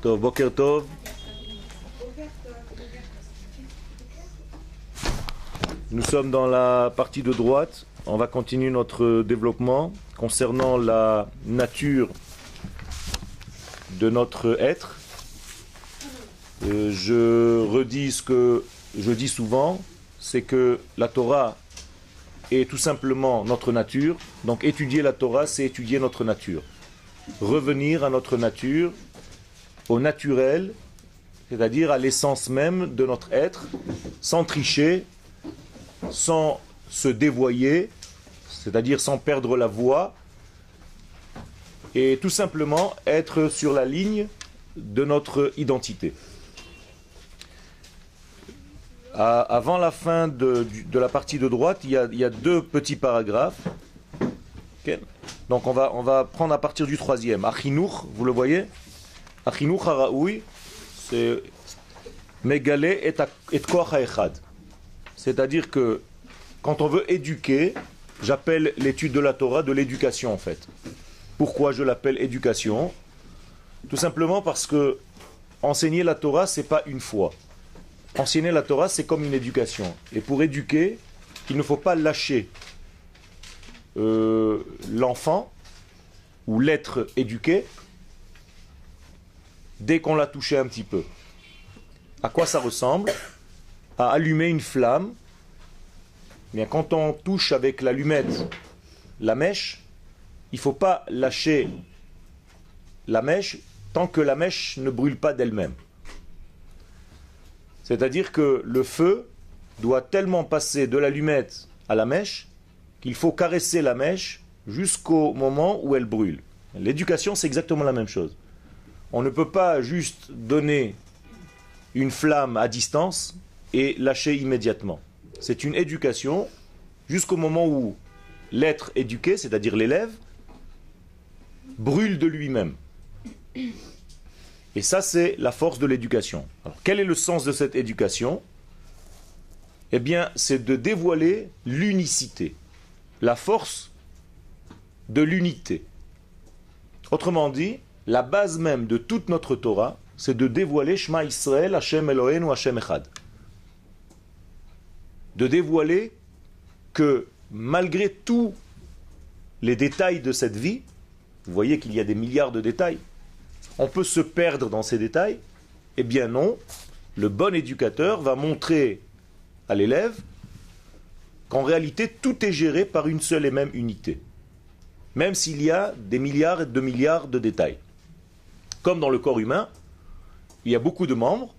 Tov. Nous sommes dans la partie de droite. On va continuer notre développement concernant la nature de notre être. Euh, je redis ce que je dis souvent, c'est que la Torah est tout simplement notre nature. Donc étudier la Torah, c'est étudier notre nature. Revenir à notre nature, au naturel, c'est-à-dire à, l'essence même de notre être, sans tricher, sans se dévoyer, c'est-à-dire sans perdre la voix, et tout simplement être sur la ligne de notre identité. avant la fin de, la partie de droite, il y a, deux petits paragraphes. Donc on va, on va prendre à partir du troisième. Achinour, vous le voyez? Achinour haraoui, c'est Megale et, et C'est-à-dire que quand on veut éduquer, j'appelle l'étude de la Torah de l'éducation en fait. Pourquoi je l'appelle éducation? Tout simplement parce que enseigner la Torah, c'est pas une fois. Enseigner la Torah, c'est comme une éducation. Et pour éduquer, il ne faut pas lâcher euh, l'enfant ou l'être éduqué dès qu'on l'a touché un petit peu. À quoi ça ressemble À allumer une flamme. Bien, quand on touche avec l'allumette la mèche, il ne faut pas lâcher la mèche tant que la mèche ne brûle pas d'elle-même. C'est-à-dire que le feu doit tellement passer de l'allumette à la mèche qu'il faut caresser la mèche jusqu'au moment où elle brûle. L'éducation, c'est exactement la même chose. On ne peut pas juste donner une flamme à distance et lâcher immédiatement. C'est une éducation jusqu'au moment où l'être éduqué, c'est-à-dire l'élève, brûle de lui-même. Et ça, c'est la force de l'éducation. Alors, quel est le sens de cette éducation? Eh bien, c'est de dévoiler l'unicité, la force de l'unité. Autrement dit, la base même de toute notre Torah, c'est de dévoiler Shema Israël, Hashem Elohim ou Hashem Echad. De dévoiler que malgré tous les détails de cette vie, vous voyez qu'il y a des milliards de détails. On peut se perdre dans ces détails. Eh bien non, le bon éducateur va montrer à l'élève qu'en réalité tout est géré par une seule et même unité. Même s'il y a des milliards et de milliards de détails. Comme dans le corps humain, il y a beaucoup de membres,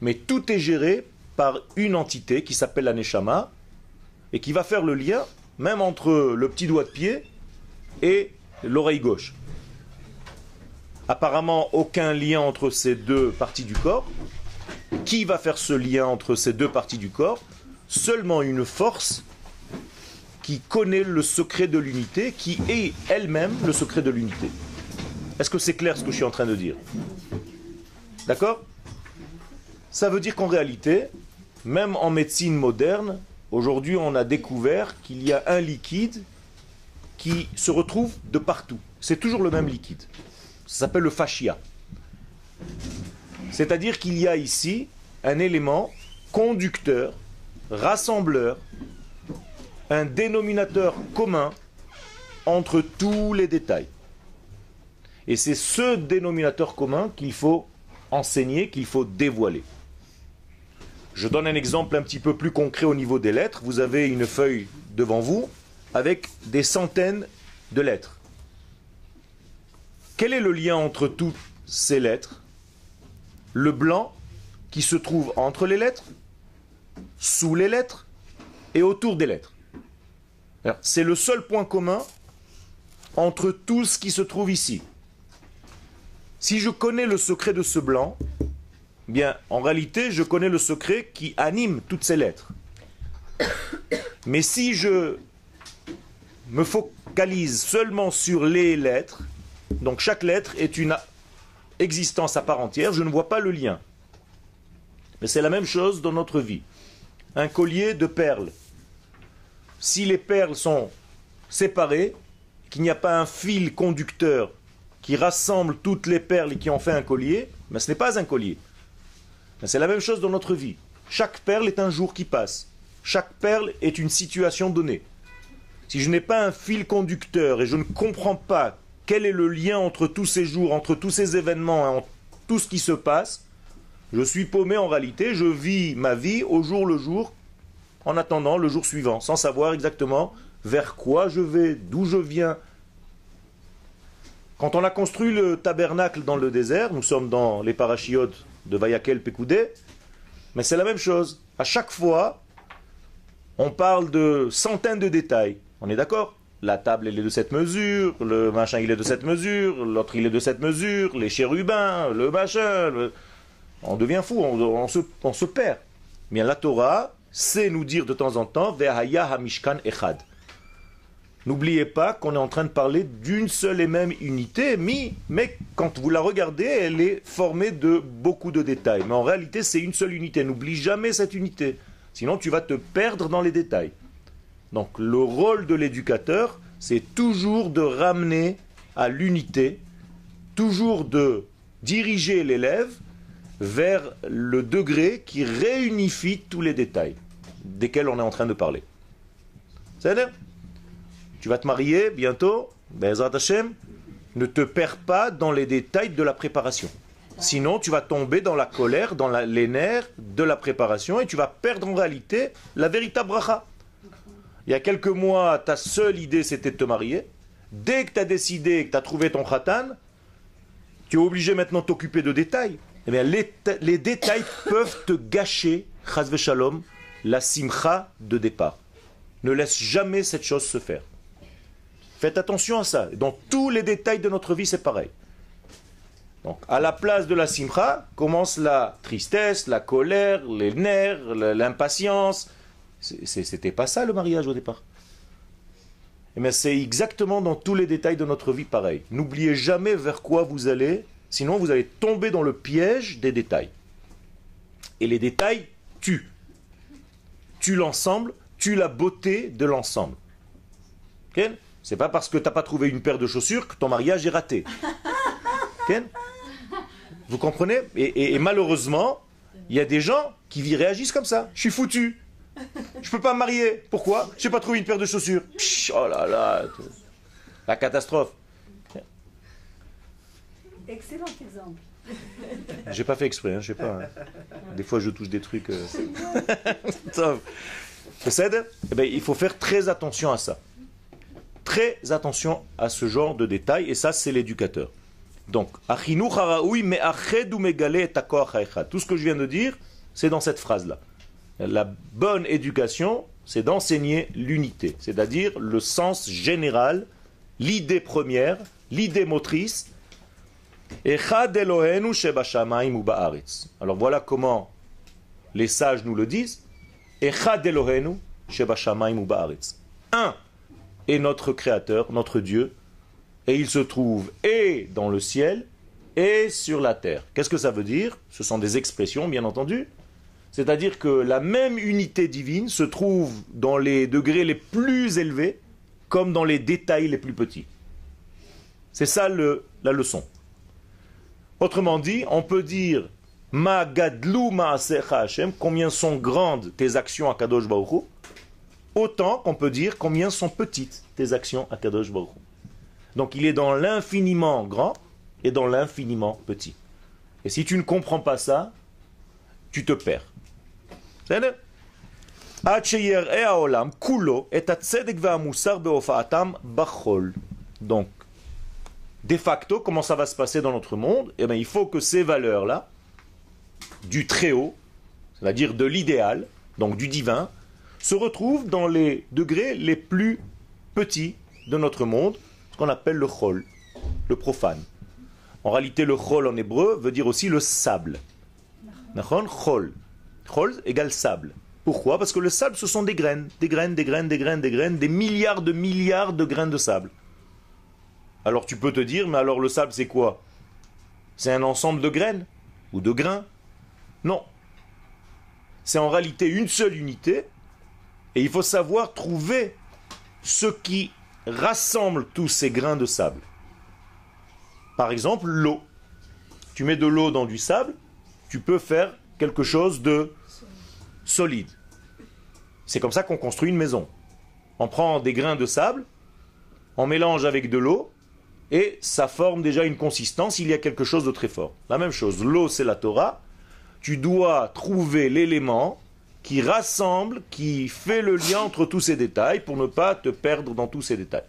mais tout est géré par une entité qui s'appelle la Neshama et qui va faire le lien même entre le petit doigt de pied et l'oreille gauche. Apparemment, aucun lien entre ces deux parties du corps. Qui va faire ce lien entre ces deux parties du corps? Seulement une force qui connaît le secret de l'unité, qui est elle-même le secret de l'unité. Est-ce que c'est clair ce que je suis en train de dire? D'accord? Ça veut dire qu'en réalité, même en médecine moderne, aujourd'hui on a découvert qu'il y a un liquide qui se retrouve de partout. C'est toujours le même liquide. Ça s'appelle le fascia. C'est-à-dire qu'il y a ici un élément conducteur, rassembleur, un dénominateur commun entre tous les détails. Et c'est ce dénominateur commun qu'il faut enseigner, qu'il faut dévoiler. Je donne un exemple un petit peu plus concret au niveau des lettres. Vous avez une feuille devant vous avec des centaines de lettres. Quel est le lien entre toutes ces lettres? Le blanc qui se trouve entre les lettres, sous les lettres et autour des lettres. C'est le seul point commun entre tout ce qui se trouve ici. Si je connais le secret de ce blanc, bien, en réalité, je connais le secret qui anime toutes ces lettres. Mais si je me focalise seulement sur les lettres, donc chaque lettre est une existence à part entière, je ne vois pas le lien. Mais c'est la même chose dans notre vie. Un collier de perles. Si les perles sont séparées, qu'il n'y a pas un fil conducteur qui rassemble toutes les perles et qui en fait un collier, mais ce n'est pas un collier. C'est la même chose dans notre vie. Chaque perle est un jour qui passe. Chaque perle est une situation donnée. Si je n'ai pas un fil conducteur et je ne comprends pas quel est le lien entre tous ces jours, entre tous ces événements, entre tout ce qui se passe, je suis paumé en réalité, je vis ma vie au jour le jour, en attendant le jour suivant, sans savoir exactement vers quoi je vais, d'où je viens. Quand on a construit le tabernacle dans le désert, nous sommes dans les parachiotes de Vayakel Pekoudé, mais c'est la même chose. À chaque fois, on parle de centaines de détails. On est d'accord? La table, elle est de cette mesure, le machin, il est de cette mesure, l'autre, il est de cette mesure, les chérubins, le machin. On devient fou, on, se, perd. Mais la Torah sait nous dire de temps en temps, Ve'haya hamishkan echad. N'oubliez pas qu'on est en train de parler d'une seule et même unité, mais quand vous la regardez, elle est formée de beaucoup de détails. Mais en réalité, c'est une seule unité. N'oublie jamais cette unité. Sinon, tu vas te perdre dans les détails. Donc, le rôle de l'éducateur, c'est toujours de ramener à l'unité, toujours de diriger l'élève vers le degré qui réunifie tous les détails desquels on est en train de parler. C'est-à-dire tu vas te marier bientôt, Bezrat Hashem, ne te perds pas dans les détails de la préparation. Sinon, tu vas tomber dans la colère, dans les nerfs de la préparation et tu vas perdre en réalité la véritable bracha. Il y a quelques mois, ta seule idée c'était de te marier. Dès que tu as décidé que tu as trouvé ton khatan, tu es obligé maintenant de t'occuper de détails. Eh les, détails peuvent te gâcher, shalom, la simcha de départ. Ne laisse jamais cette chose se faire. Faites attention à ça. Dans tous les détails de notre vie, c'est pareil. Donc, à la place de la simcha, commence la tristesse, la colère, les nerfs, l'impatience. C'était pas ça le mariage au départ. Mais eh c'est exactement dans tous les détails de notre vie pareil. N'oubliez jamais vers quoi vous allez, sinon vous allez tomber dans le piège des détails. Et les détails tuent. Tuent l'ensemble, tuent la beauté de l'ensemble. C'est pas parce que tu n'as pas trouvé une paire de chaussures que ton mariage est raté. Vous comprenez et, malheureusement, il y a des gens qui réagissent comme ça. Je suis foutu. Je peux pas me marier. Pourquoi? Je n'ai pas trouvé une paire de chaussures. oh là là. La catastrophe. Excellent exemple. J'ai pas fait exprès, hein, je sais pas. Hein. Des fois, je touche des trucs. Euh... eh ben, il faut faire très attention à ça très attention à ce genre de détails, et ça, c'est l'éducateur. Donc, tout ce que je viens de dire, c'est dans cette phrase-là. La bonne éducation, c'est d'enseigner l'unité, c'est-à-dire le sens général, l'idée première, l'idée motrice. Alors voilà comment les sages nous le disent. Un, est notre Créateur, notre Dieu, et il se trouve et dans le ciel et sur la terre. Qu'est-ce que ça veut dire? Ce sont des expressions, bien entendu. C'est-à-dire que la même unité divine se trouve dans les degrés les plus élevés comme dans les détails les plus petits. C'est ça la leçon. Autrement dit, on peut dire Ma gadlou Hashem, combien sont grandes tes actions à Kadosh Baruch autant qu'on peut dire combien sont petites tes actions à Kadosh Baruch. Donc il est dans l'infiniment grand et dans l'infiniment petit. Et si tu ne comprends pas ça, tu te perds. Donc, de facto, comment ça va se passer dans notre monde? Eh bien, il faut que ces valeurs-là, du très haut, c'est-à-dire de l'idéal, donc du divin, se retrouve dans les degrés les plus petits de notre monde, ce qu'on appelle le chol, le profane. En réalité, le chol en hébreu veut dire aussi le sable. Chol. Chol égale sable. Pourquoi? Parce que le sable, ce sont des graines, des graines, des graines, des graines, des graines, des milliards de milliards de graines de sable. Alors tu peux te dire, mais alors le sable, c'est quoi? C'est un ensemble de graines ou de grains? Non. C'est en réalité une seule unité et il faut savoir trouver ce qui rassemble tous ces grains de sable. Par exemple, l'eau. Tu mets de l'eau dans du sable, tu peux faire quelque chose de solide. C'est comme ça qu'on construit une maison. On prend des grains de sable, on mélange avec de l'eau, et ça forme déjà une consistance, il y a quelque chose de très fort. La même chose, l'eau c'est la Torah, tu dois trouver l'élément qui rassemble, qui fait le lien entre tous ces détails pour ne pas te perdre dans tous ces détails.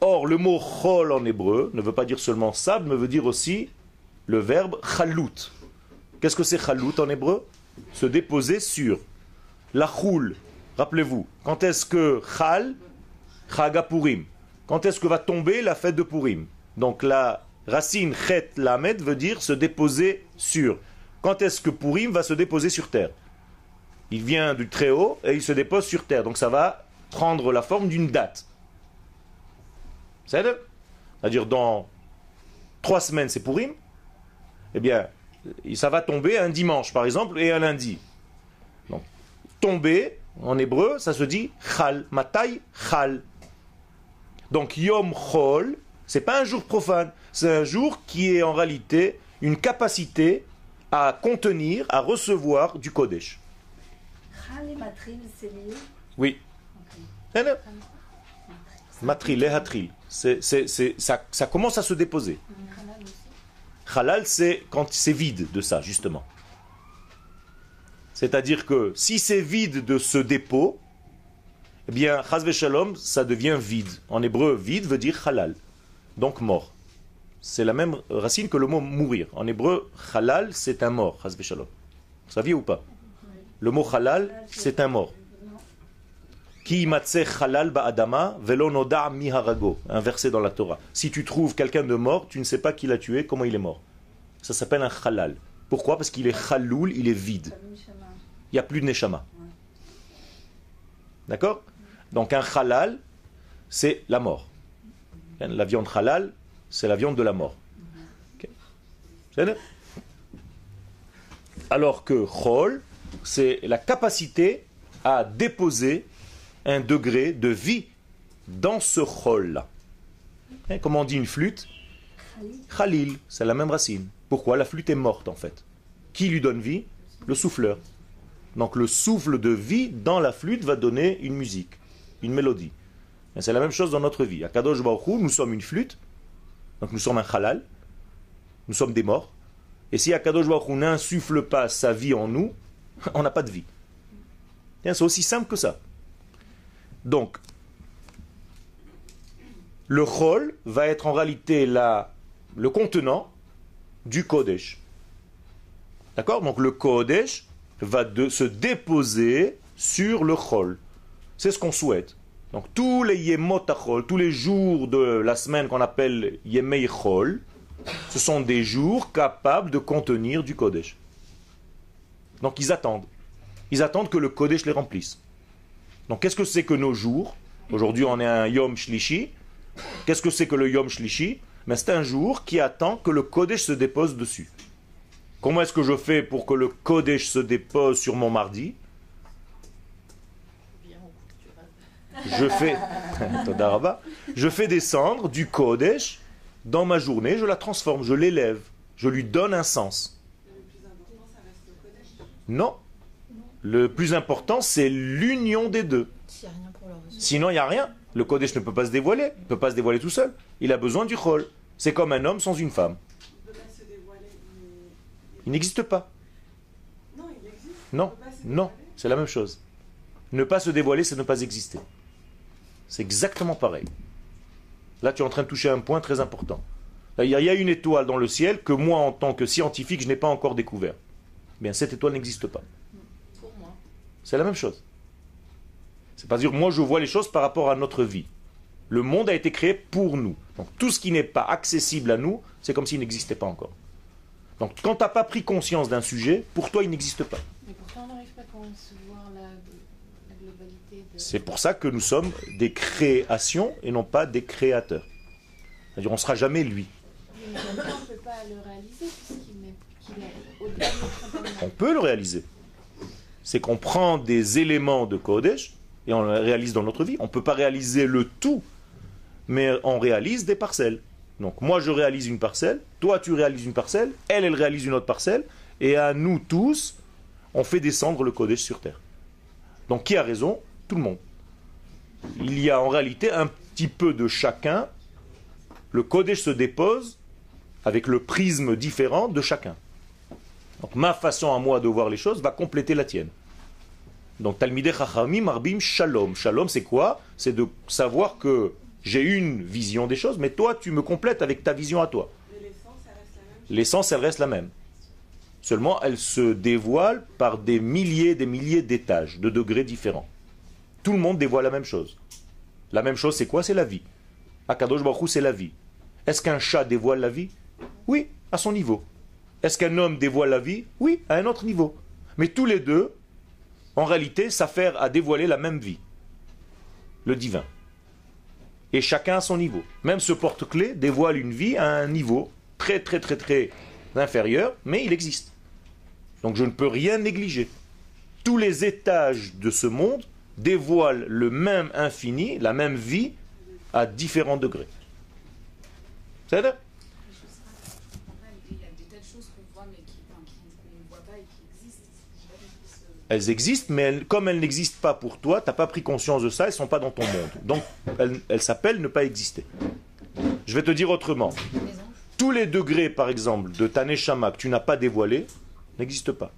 Or, le mot chol en hébreu ne veut pas dire seulement sable, mais veut dire aussi le verbe chalout. Qu'est-ce que c'est chalout en hébreu? Se déposer sur. La choule, rappelez-vous, quand est-ce que chal, chagapurim, quand est-ce que va tomber la fête de Purim Donc la racine chet lamed veut dire se déposer sur. Quand est-ce que Purim va se déposer sur terre? Il vient du très haut et il se dépose sur terre. Donc ça va prendre la forme d'une date. C'est-à-dire dans trois semaines c'est Purim. Eh bien, ça va tomber un dimanche par exemple et un lundi. Donc tomber en hébreu, ça se dit chal, matai chal. Donc Yom Chol, c'est pas un jour profane, c'est un jour qui est en réalité une capacité à contenir, à recevoir du Kodesh. C'est lié Oui. Matril, hatril. C'est, ça, ça commence à se déposer. Halal, c'est quand c'est vide de ça, justement. C'est-à-dire que si c'est vide de ce dépôt, eh bien, chazve shalom, ça devient vide. En hébreu, vide veut dire halal, donc mort. C'est la même racine que le mot mourir. En hébreu, halal, c'est un mort, chazve shalom. Vous saviez ou pas? Le mot halal, c'est un mort. Ki halal ba'adama velo Un verset dans la Torah. Si tu trouves quelqu'un de mort, tu ne sais pas qui l'a tué, comment il est mort. Ça s'appelle un halal. Pourquoi? Parce qu'il est chaloul, il est vide. Il n'y a plus de neshama. D'accord? Donc un halal, c'est la mort. La viande halal, c'est la viande de la mort. Alors que chol, c'est la capacité à déposer un degré de vie dans ce chol-là. Comment on dit une flûte Khalil, c'est la même racine. Pourquoi La flûte est morte en fait? Qui lui donne vie? Le souffleur. Donc le souffle de vie dans la flûte va donner une musique une mélodie. C'est la même chose dans notre vie. À Kadosh Baruch nous sommes une flûte, donc nous sommes un halal, nous sommes des morts. Et si Akadosh Baruch n'insuffle pas sa vie en nous, on n'a pas de vie. C'est aussi simple que ça. Donc, le chol va être en réalité le contenant du Kodesh. D'accord? Donc le Kodesh va se déposer sur le chol. C'est ce qu'on souhaite. Donc tous les Yemotachol, tous les jours de la semaine qu'on appelle Yemei Chol, ce sont des jours capables de contenir du Kodesh. Donc ils attendent. Ils attendent que le Kodesh les remplisse. Donc qu'est-ce que c'est que nos jours? Aujourd'hui on est un Yom Shlishi. Qu'est-ce que c'est que le Yom Shlishi? Mais c'est un jour qui attend que le Kodesh se dépose dessus. Comment est-ce que je fais pour que le Kodesh se dépose sur mon mardi? Je fais, je fais descendre du Kodesh dans ma journée, je la transforme, je l'élève, je lui donne un sens. Non. Le plus important, c'est l'union des deux. Sinon, il n'y a rien. Le Kodesh ne peut pas se dévoiler. Il ne peut pas se dévoiler tout seul. Il a besoin du Chol. C'est comme un homme sans une femme. Il n'existe pas. Non, non, c'est la même chose. Ne pas se dévoiler, c'est ne pas exister. C'est exactement pareil. Là, tu es en train de toucher un point très important. Il y a une étoile dans le ciel que moi, en tant que scientifique, je n'ai pas encore découvert. Bien, cette étoile n'existe pas. C'est la même chose. C'est pas dire, moi, je vois les choses par rapport à notre vie. Le monde a été créé pour nous. Donc, tout ce qui n'est pas accessible à nous, c'est comme s'il n'existait pas encore. Donc, quand tu n'as pas pris conscience d'un sujet, pour toi, il n'existe pas. Mais pourtant, on n'arrive pas à concevoir la c'est pour ça que nous sommes des créations et non pas des créateurs. C'est-à-dire on ne sera jamais lui. On peut le réaliser. C'est qu'on prend des éléments de Kodesh et on le réalise dans notre vie. On ne peut pas réaliser le tout, mais on réalise des parcelles. Donc moi je réalise une parcelle, toi tu réalises une parcelle, elle elle réalise une autre parcelle, et à nous tous, on fait descendre le Kodesh sur terre. Donc qui a raison? Tout le monde. Il y a en réalité un petit peu de chacun. Le Kodesh se dépose avec le prisme différent de chacun. Donc ma façon à moi de voir les choses va compléter la tienne. Donc Talmideh Chachamim Marbim Shalom. Shalom c'est quoi? C'est de savoir que j'ai une vision des choses, mais toi tu me complètes avec ta vision à toi. L'essence elle reste la même. Seulement elle se dévoile par des milliers des milliers d'étages, de degrés différents. Tout le monde dévoile la même chose. La même chose c'est quoi? C'est la vie. Akadosh Baruch c'est la vie. Est-ce qu'un chat dévoile la vie? Oui, à son niveau. Est-ce qu'un homme dévoile la vie Oui, à un autre niveau. Mais tous les deux, en réalité, s'affairent à dévoiler la même vie, le divin. Et chacun à son niveau. Même ce porte-clés dévoile une vie à un niveau très très très très inférieur, mais il existe. Donc je ne peux rien négliger. Tous les étages de ce monde dévoilent le même infini, la même vie, à différents degrés. C'est ça Il y a des tas de choses qu'on voit mais qui, enfin, qui- qu'on ne voit pas et qui existent. Je sais pas Elles existent, mais comme elles n'existent pas pour toi, tu n'as pas pris conscience de ça, elles ne sont pas dans ton monde. Donc, elles, s'appellent ne pas exister. Je vais te dire autrement. Tous les degrés, par exemple, de ta neshama que tu n'as pas dévoilé, n'existent pas.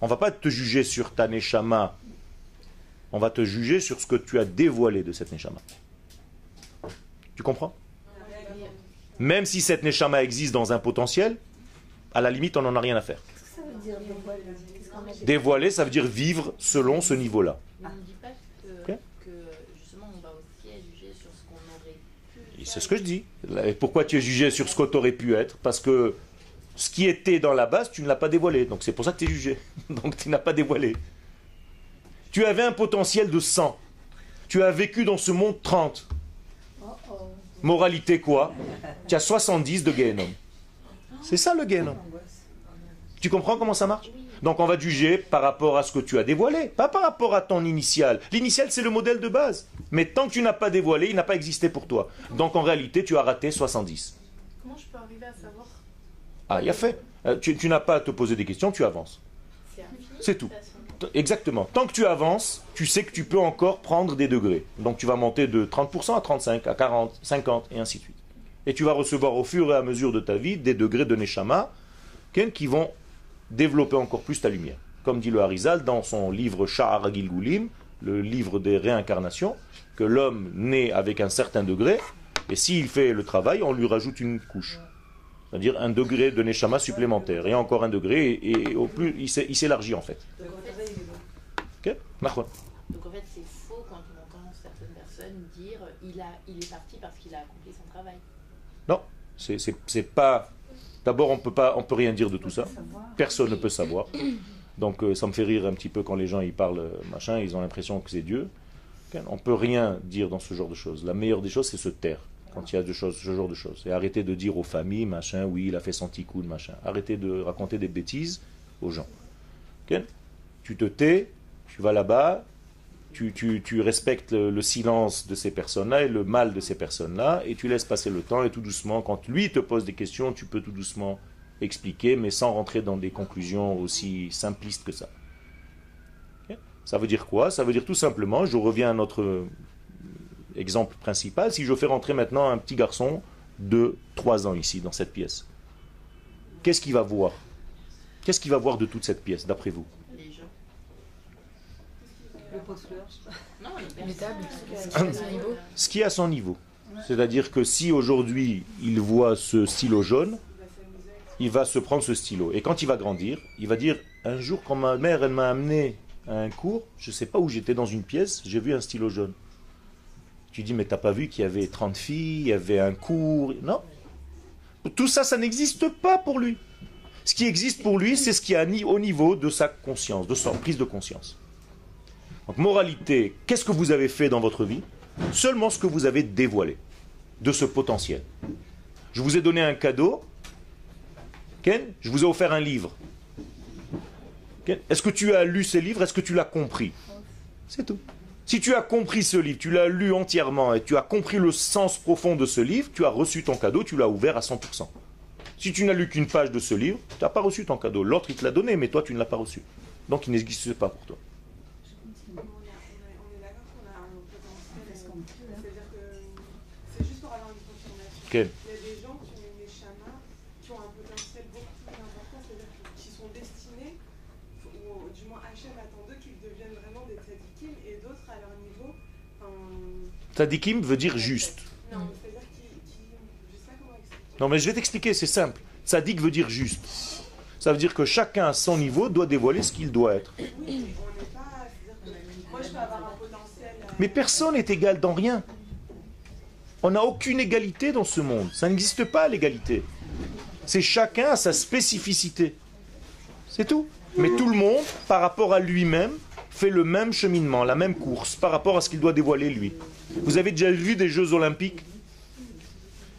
On va pas te juger sur ta neshama, on va te juger sur ce que tu as dévoilé de cette neshama. Tu comprends? Même si cette neshama existe dans un potentiel, à la limite, on n'en a rien à faire. Dévoiler, ça veut dire vivre selon ce niveau-là. C'est ce que je dis. Et pourquoi tu es jugé sur ce que tu aurais pu être? Parce que ce qui était dans la base, tu ne l'as pas dévoilé. Donc c'est pour ça que tu es jugé. Donc tu n'as pas dévoilé. Tu avais un potentiel de 100. Tu as vécu dans ce monde 30. Oh, oh. Moralité quoi? Tu as 70 de Gehenom. C'est ça le Gehenom. Tu comprends comment ça marche? Donc on va juger par rapport à ce que tu as dévoilé, pas par rapport à ton initial. L'initial c'est le modèle de base. Mais tant que tu n'as pas dévoilé, il n'a pas existé pour toi. Donc en réalité, tu as raté 70. Comment je peux arriver à savoir Ah, il a fait. Euh, Tu, tu n'as pas à te poser des questions, tu avances. c'est tout. Exactement. Tant que tu avances, tu sais que tu peux encore prendre des degrés. Donc tu vas monter de 30% à 35, à 40, 50 et ainsi de suite. Et tu vas recevoir au fur et à mesure de ta vie des degrés de Neshama qui vont développer encore plus ta lumière. Comme dit le Harizal dans son livre Sha'ar Gilgulim, le livre des réincarnations, que l'homme naît avec un certain degré, et s'il fait le travail, on lui rajoute une couche. C'est-à-dire un degré de Neshama supplémentaire, et encore un degré, et, et au plus, il s'é- il s'élargit en fait. Donc en fait, donc, en fait, c'est faux quand on entend certaines personnes dire il, a, il est parti parce qu'il a accompli son travail. Non, c'est pas. D'abord, on peut pas, on peut rien dire de tout ça. Personne ne peut savoir. Donc, euh, ça me fait rire un petit peu quand les gens ils parlent euh, machin, ils ont l'impression que c'est Dieu. On peut rien dire dans ce genre de choses. La meilleure des choses, c'est se taire quand il y a de choses, ce genre de choses. Et arrêter de dire aux familles, machin, oui, il a fait son tikkun, machin. Arrêtez de raconter des bêtises aux gens. Tu te tais, tu vas là-bas, tu, respectes le, le silence de ces personnes-là et le mal de ces personnes-là, et tu laisses passer le temps, et tout doucement, quand lui te pose des questions, tu peux tout doucement expliquer, mais sans rentrer dans des conclusions aussi simplistes que ça. Ça veut dire quoi? Ça veut dire tout simplement, je reviens à notre exemple principal, si je fais rentrer maintenant un petit garçon de 3 ans ici, dans cette pièce, qu'est-ce qu'il va voir? Qu'est-ce qu'il va voir de toute cette pièce, d'après vous? Le pot de fleurs. Non, les tables, euh, ce qui est à son niveau. ce qui est à son niveau. C'est-à-dire que si aujourd'hui il voit ce stylo jaune, il va se prendre ce stylo. Et quand il va grandir, il va dire Un jour, quand ma mère elle m'a amené à un cours, je ne sais pas où j'étais dans une pièce, j'ai vu un stylo jaune. Tu dis Mais t'as pas vu qu'il y avait 30 filles, il y avait un cours Non. Tout ça, ça n'existe pas pour lui. Ce qui existe pour lui, c'est ce qui est ni- au niveau de sa conscience, de sa prise de conscience. Donc, moralité, qu'est-ce que vous avez fait dans votre vie? Seulement ce que vous avez dévoilé de ce potentiel. Je vous ai donné un cadeau. Ken, je vous ai offert un livre. Est-ce que tu as lu ces livres? Est-ce que tu l'as compris? C'est tout. Si tu as compris ce livre, tu l'as lu entièrement et tu as compris le sens profond de ce livre, tu as reçu ton cadeau, tu l'as ouvert à 100%. Si tu n'as lu qu'une page de ce livre, tu n'as pas reçu ton cadeau. L'autre, il te l'a donné, mais toi, tu ne l'as pas reçu. Donc, il n'existe pas pour toi. Qui. Je sais pas comment expliquer. Non, mais je vais t'expliquer, c'est simple. Tzadik veut dire juste. Ça veut dire que chacun à son niveau doit dévoiler ce qu'il doit être. Euh, Mais personne n'est égal dans rien. On n'a aucune égalité dans ce monde. Ça n'existe pas l'égalité. C'est chacun à sa spécificité. C'est tout. Mais tout le monde, par rapport à lui-même, fait le même cheminement, la même course, par rapport à ce qu'il doit dévoiler lui. Vous avez déjà vu des Jeux olympiques?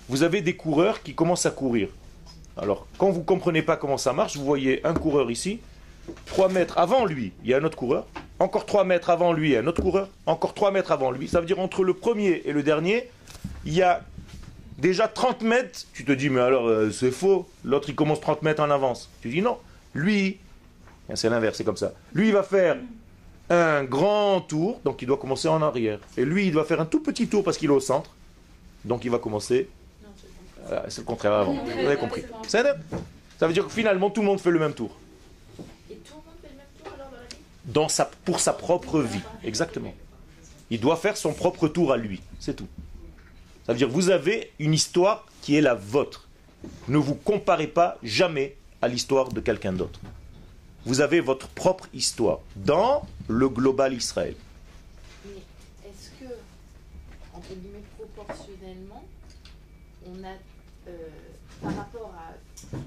Vous avez des coureurs qui commencent à courir. Alors, quand vous ne comprenez pas comment ça marche, vous voyez un coureur ici, 3 mètres avant lui, il y a un autre coureur, encore 3 mètres avant lui, il y a un autre coureur, encore 3 mètres avant lui. Ça veut dire entre le premier et le dernier, il y a déjà 30 mètres. Tu te dis, mais alors euh, c'est faux, l'autre il commence 30 mètres en avance. Tu dis non, lui, c'est l'inverse, c'est comme ça. Lui il va faire un grand tour, donc il doit commencer en arrière. Et lui il doit faire un tout petit tour parce qu'il est au centre, donc il va commencer Non, c'est le contraire. euh, c'est le contraire avant. Vous avez compris. Ça veut dire que finalement tout le monde fait le même tour. Et tout le monde fait le même tour alors dans la vie? Dans sa, pour sa propre vie. Exactement. Il doit faire son propre tour à lui. C'est tout. Ça veut dire vous avez une histoire qui est la vôtre. Ne vous comparez pas jamais à l'histoire de quelqu'un d'autre. Vous avez votre propre histoire dans le global Israël. Mais est-ce que, entre guillemets, proportionnellement, on a, euh, par rapport à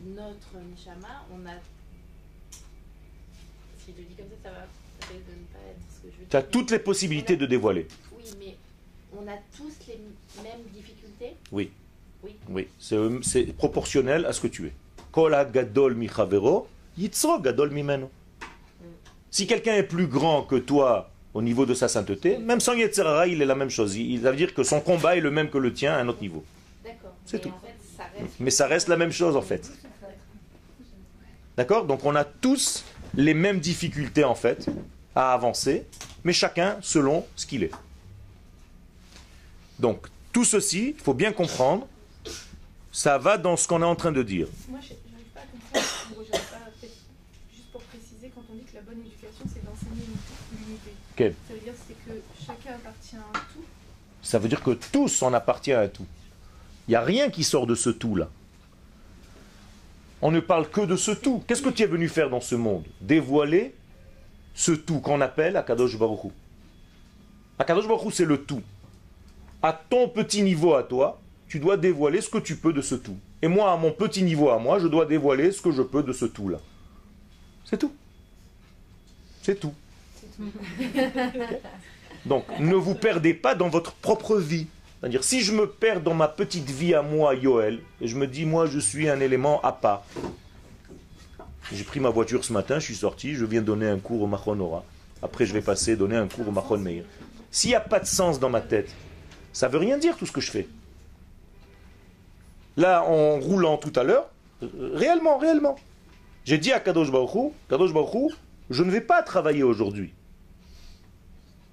notre Neshama, on a. Si je le dis comme ça, ça va peut-être de ne pas être ce que je veux dire. Tu as toutes les possibilités de dévoiler. Oui, mais on a tous les mêmes difficultés Oui. Oui. Oui, c'est proportionnel à ce que tu es. Gadol mi gadol mimeno. Si quelqu'un est plus grand que toi au niveau de sa sainteté, même sans Yetzerara, il est la même chose. Il ça veut dire que son combat est le même que le tien à un autre niveau. D'accord. C'est Mais tout. En fait, ça reste. Mais ça reste la même chose en fait. D'accord? Donc on a tous les mêmes difficultés en fait à avancer, mais chacun selon ce qu'il est. Donc tout ceci, il faut bien comprendre, ça va dans ce qu'on est en train de dire. Moi, je n'arrive pas à comprendre. Pas Juste pour préciser, quand on dit que la bonne éducation, c'est d'enseigner l'unité. Quel Ça veut dire que chacun appartient à un tout. Ça veut dire que tous on appartient à un tout. Il n'y a rien qui sort de ce tout-là. On ne parle que de ce tout. Qu'est-ce que tu es venu faire dans ce monde? Dévoiler ce tout qu'on appelle Akadosh Baruch Hu. Akadosh Baruch Hu, c'est le tout. À ton petit niveau à toi, tu dois dévoiler ce que tu peux de ce tout. Et moi, à mon petit niveau à moi, je dois dévoiler ce que je peux de ce tout-là. C'est tout. C'est tout. Donc, ne vous perdez pas dans votre propre vie. C'est-à-dire, si je me perds dans ma petite vie à moi, Yoel, et je me dis, moi, je suis un élément à part. J'ai pris ma voiture ce matin, je suis sorti, je viens donner un cours au Machon Ora. Après, je vais passer donner un cours au Machon Meir. S'il n'y a pas de sens dans ma tête, ça veut rien dire tout ce que je fais. Là, en roulant tout à l'heure, euh, réellement, réellement, j'ai dit à Kadosh Baruch Hu, Kadosh Baruch Hu, je ne vais pas travailler aujourd'hui.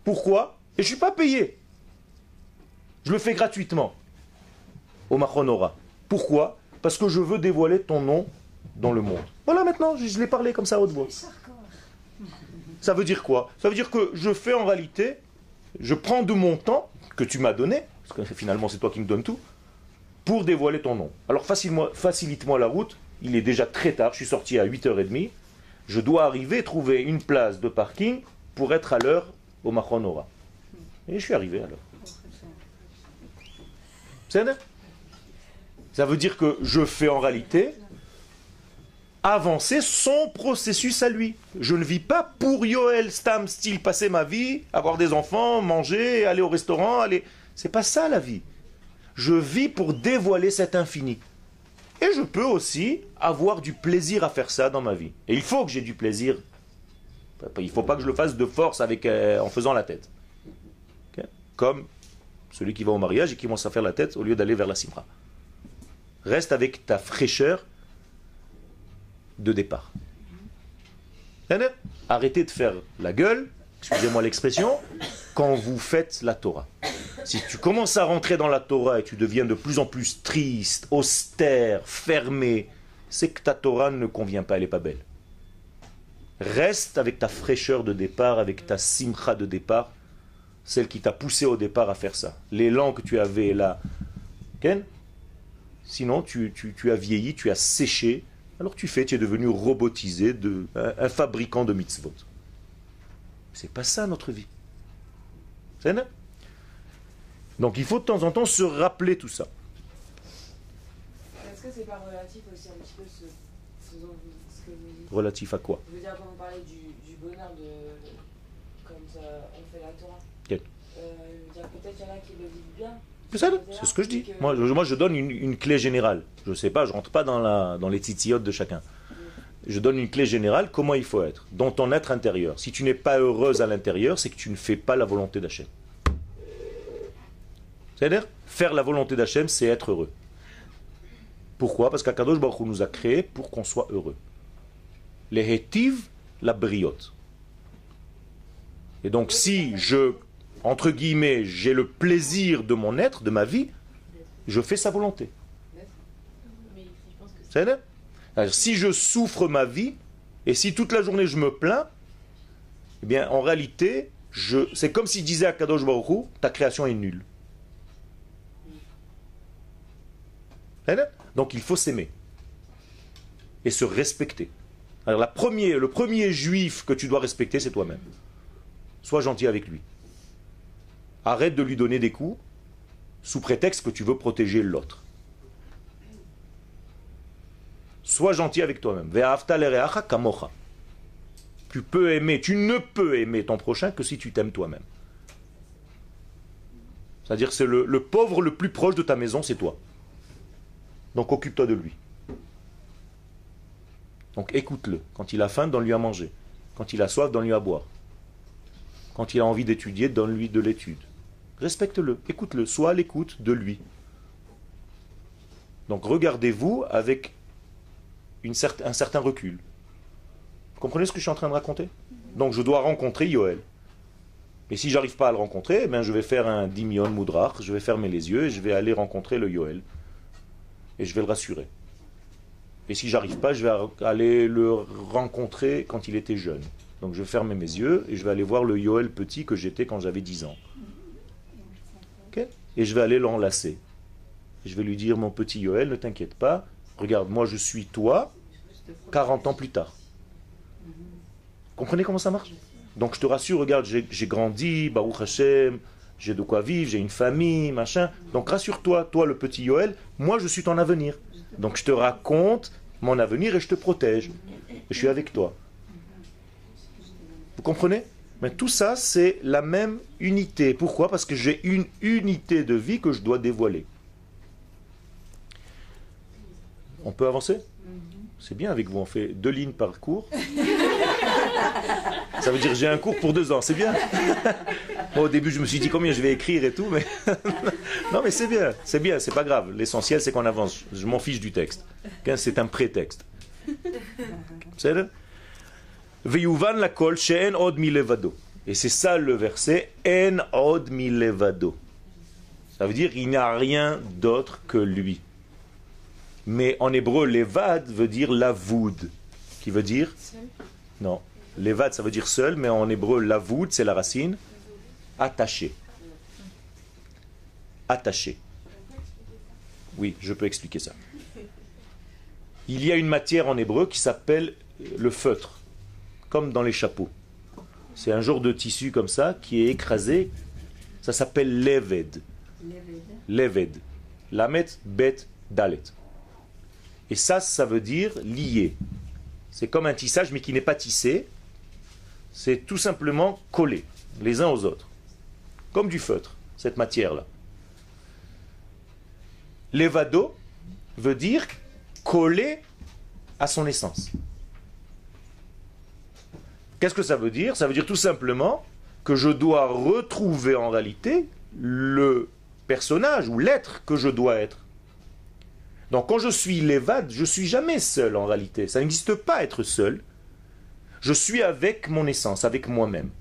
Pourquoi? Et je ne suis pas payé. Je le fais gratuitement au Machonora. Pourquoi? Parce que je veux dévoiler ton nom dans le monde. Voilà maintenant, je, je l'ai parlé comme ça à haute voix. Ça veut dire quoi? Ça veut dire que je fais en réalité, je prends de mon temps que tu m'as donné, parce que finalement c'est toi qui me donnes tout, pour dévoiler ton nom. Alors facilite-moi la route, il est déjà très tard, je suis sorti à 8h30, je dois arriver, trouver une place de parking pour être à l'heure au Machonora. Et je suis arrivé à l'heure. Ça veut dire que je fais en réalité avancer son processus à lui. Je ne vis pas pour Yoel Stam, style passer ma vie, avoir des enfants, manger, aller au restaurant, aller. C'est pas ça la vie. Je vis pour dévoiler cet infini. Et je peux aussi avoir du plaisir à faire ça dans ma vie. Et il faut que j'ai du plaisir. Il ne faut pas que je le fasse de force avec, euh, en faisant la tête. comme celui qui va au mariage et qui commence à faire la tête au lieu d'aller vers la simra. Reste avec ta fraîcheur de départ. Arrêtez de faire la gueule, excusez-moi l'expression, quand vous faites la Torah. Si tu commences à rentrer dans la Torah et tu deviens de plus en plus triste, austère, fermé, c'est que ta Torah ne convient pas, elle n'est pas belle. Reste avec ta fraîcheur de départ, avec ta simcha de départ, celle qui t'a poussé au départ à faire ça. L'élan que tu avais là, Ken Sinon, tu, as vieilli, tu as séché, alors tu fais, tu es devenu robotisé, de, un, fabricant de mitzvot. C'est pas ça notre vie. C'est Donc il faut de temps en temps se rappeler tout ça. Est-ce que c'est pas relatif aussi un petit peu ce, ce, que vous dites? Relatif à quoi? Je veux dire, quand on parlait du, du bonheur de. Comme ça, on fait la Torah. Quel euh, peut-être qu'il y en a qui le vivent bien. C'est ce que je dis. Moi, je, donne une, clé générale. Je ne sais pas, je rentre pas dans, la, dans les titillotes de chacun. Je donne une clé générale, comment il faut être, dans ton être intérieur. Si tu n'es pas heureuse à l'intérieur, c'est que tu ne fais pas la volonté d'Hachem. C'est-à-dire, faire la volonté d'Hachem, c'est être heureux. Pourquoi? Parce qu'Akadosh Baruch nous a créés pour qu'on soit heureux. Les hétives, la briotte. Et donc, si je entre guillemets, j'ai le plaisir de mon être, de ma vie, je fais sa volonté. Alors, si je souffre ma vie, et si toute la journée je me plains, eh bien, en réalité, c'est comme s'il disait à Kadosh Baruch ta création est nulle. Donc il faut s'aimer et se respecter. Le premier juif que tu dois respecter, c'est toi-même. Sois gentil avec lui. Arrête de lui donner des coups sous prétexte que tu veux protéger l'autre. Sois gentil avec toi-même. Tu peux aimer, tu ne peux aimer ton prochain que si tu t'aimes toi-même. C'est-à-dire c'est le, le pauvre le plus proche de ta maison, c'est toi. Donc occupe-toi de lui. Donc écoute-le. Quand il a faim, donne-lui à manger. Quand il a soif, donne-lui à boire. Quand il a envie d'étudier, donne-lui de l'étude. Respecte-le, écoute-le, sois à l'écoute de lui. Donc regardez-vous avec une un certain recul. Vous comprenez ce que je suis en train de raconter? Donc je dois rencontrer Yoel. Et si j'arrive pas à le rencontrer, eh je vais faire un dimion moudrar, je vais fermer les yeux et je vais aller rencontrer le Yoel. Et je vais le rassurer. Et si j'arrive pas, je vais aller le rencontrer quand il était jeune. Donc je vais fermer mes yeux et je vais aller voir le Yoel petit que j'étais quand j'avais 10 ans et je vais aller l'enlacer. Je vais lui dire, mon petit Yoel, ne t'inquiète pas, regarde, moi je suis toi 40 ans plus tard. Comprenez comment ça marche? Donc je te rassure, regarde, j'ai grandi, Baruch Hashem, j'ai de quoi vivre, j'ai une famille, machin. Donc rassure-toi, toi le petit Yoel, moi je suis ton avenir. Donc je te raconte mon avenir et je te protège. Je suis avec toi. Vous comprenez? Mais tout ça, c'est la même unité. Pourquoi? Parce que j'ai une unité de vie que je dois dévoiler. On peut avancer? C'est bien avec vous, on fait deux lignes par cours. Ça veut dire j'ai un cours pour deux ans, c'est bien? au début, je me suis dit combien je vais écrire et tout, mais non, mais c'est bien, c'est bien, c'est pas grave. L'essentiel, c'est qu'on avance. Je m'en fiche du texte. C'est un prétexte. C'est Veyuvan la kol she'en od milevado. Et c'est ça le verset en od milevado. Ça veut dire il n'y a rien d'autre que lui. Mais en hébreu, levad veut dire lavoud, qui veut dire seul. Non, levad ça veut dire seul, mais en hébreu lavoud c'est la racine attaché. Attaché. Oui, je peux expliquer ça. Il y a une matière en hébreu qui s'appelle le feutre comme dans les chapeaux. C'est un genre de tissu comme ça qui est écrasé. Ça s'appelle leved. Leved. Lamet, bet, dalet. Et ça, ça veut dire lié. C'est comme un tissage, mais qui n'est pas tissé. C'est tout simplement collé, les uns aux autres. Comme du feutre, cette matière-là. Levado veut dire coller à son essence. Qu'est-ce que ça veut dire? Ça veut dire tout simplement que je dois retrouver en réalité le personnage ou l'être que je dois être. Donc quand je suis l'évade, je suis jamais seul en réalité. Ça n'existe pas être seul. Je suis avec mon essence, avec moi-même.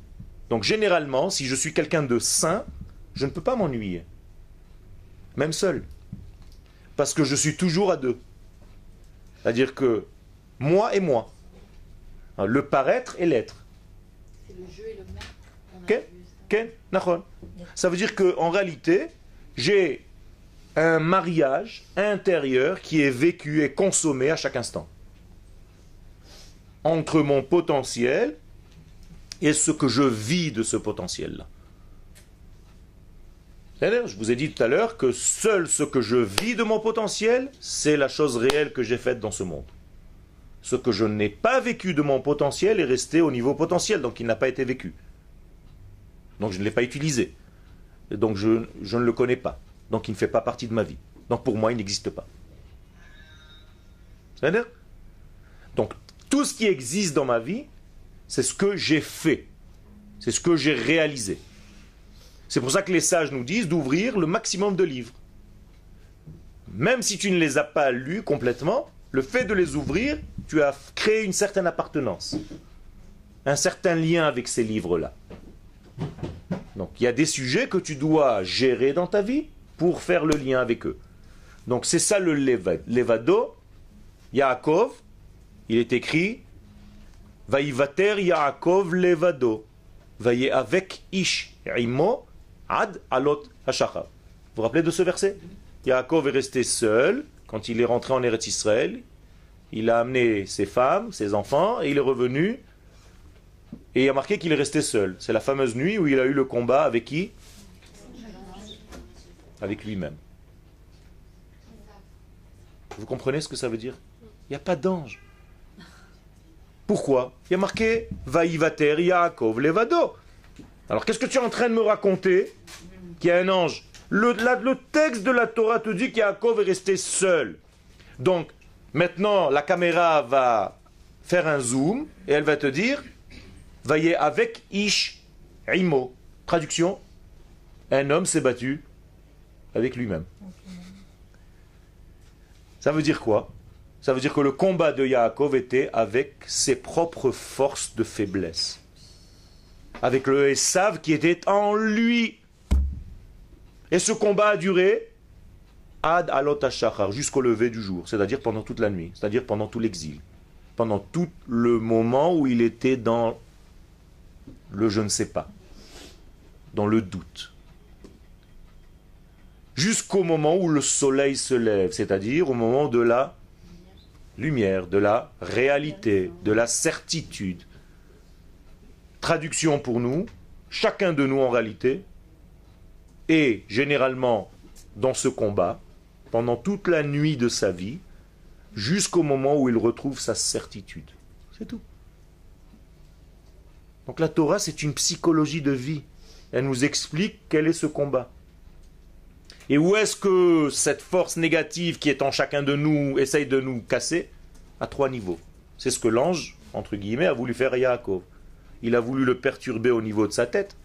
Donc généralement, si je suis quelqu'un de saint, je ne peux pas m'ennuyer. Même seul. Parce que je suis toujours à deux. C'est-à-dire que moi et moi. Le paraître et l'être. C'est le jeu et le maître. Ça. Veut dire qu'en réalité, j'ai un mariage intérieur qui est vécu et consommé à chaque instant. Entre mon potentiel et ce que je vis de ce potentiel-là. Je vous ai dit tout à l'heure que seul ce que je vis de mon potentiel, c'est la chose réelle que j'ai faite dans ce monde. Ce que je n'ai pas vécu de mon potentiel est resté au niveau potentiel, donc il n'a pas été vécu. Donc je ne l'ai pas utilisé. Donc je, je ne le connais pas. Donc il ne fait pas partie de ma vie. Donc pour moi, il n'existe pas. C'est-à-dire Donc tout ce qui existe dans ma vie, c'est ce que j'ai fait. C'est ce que j'ai réalisé. C'est pour ça que les sages nous disent d'ouvrir le maximum de livres. Même si tu ne les as pas lus complètement, le fait de les ouvrir, tu as créé une certaine appartenance, un certain lien avec ces livres-là. Donc il y a des sujets que tu dois gérer dans ta vie pour faire le lien avec eux. Donc c'est ça le levad. levado. Yaakov, il est écrit Vaïvater Yaakov levado. Vaillez avec Ish Imo ad alot hashachar. Vous vous rappelez de ce verset? Yaakov est resté seul quand il est rentré en Eretz Israël. Il a amené ses femmes, ses enfants, et il est revenu. Et il a marqué qu'il est resté seul. C'est la fameuse nuit où il a eu le combat avec qui? Avec lui-même. Vous comprenez ce que ça veut dire? Il n'y a pas d'ange. Pourquoi? Il y a marqué Vaïvater Yaakov Levado. Alors qu'est-ce que tu es en train de me raconter? Qu'il y a un ange. Le, texte de la Torah te dit qu'Yaakov est resté seul. Donc maintenant la caméra va faire un zoom et elle va te dire Vaillez avec Ish Imo. Traduction Un homme s'est battu avec lui-même. Ça veut dire quoi? Ça veut dire que le combat de Yaakov était avec ses propres forces de faiblesse. Avec le Esav qui était en lui. Et ce combat a duré ad alot jusqu'au lever du jour, c'est-à-dire pendant toute la nuit, c'est-à-dire pendant tout l'exil, pendant tout le moment où il était dans le je ne sais pas, dans le doute. Jusqu'au moment où le soleil se lève, c'est-à-dire au moment de la lumière, de la réalité, de la certitude. Traduction pour nous, chacun de nous en réalité est généralement dans ce combat pendant toute la nuit de sa vie jusqu'au moment où il retrouve sa certitude. C'est tout. Donc la Torah, c'est une psychologie de vie. Elle nous explique quel est ce combat. Et où est-ce que cette force négative qui est en chacun de nous essaye de nous casser? À trois niveaux. C'est ce que l'ange, entre guillemets, a voulu faire à Yaakov. Il a voulu le perturber au niveau de sa tête.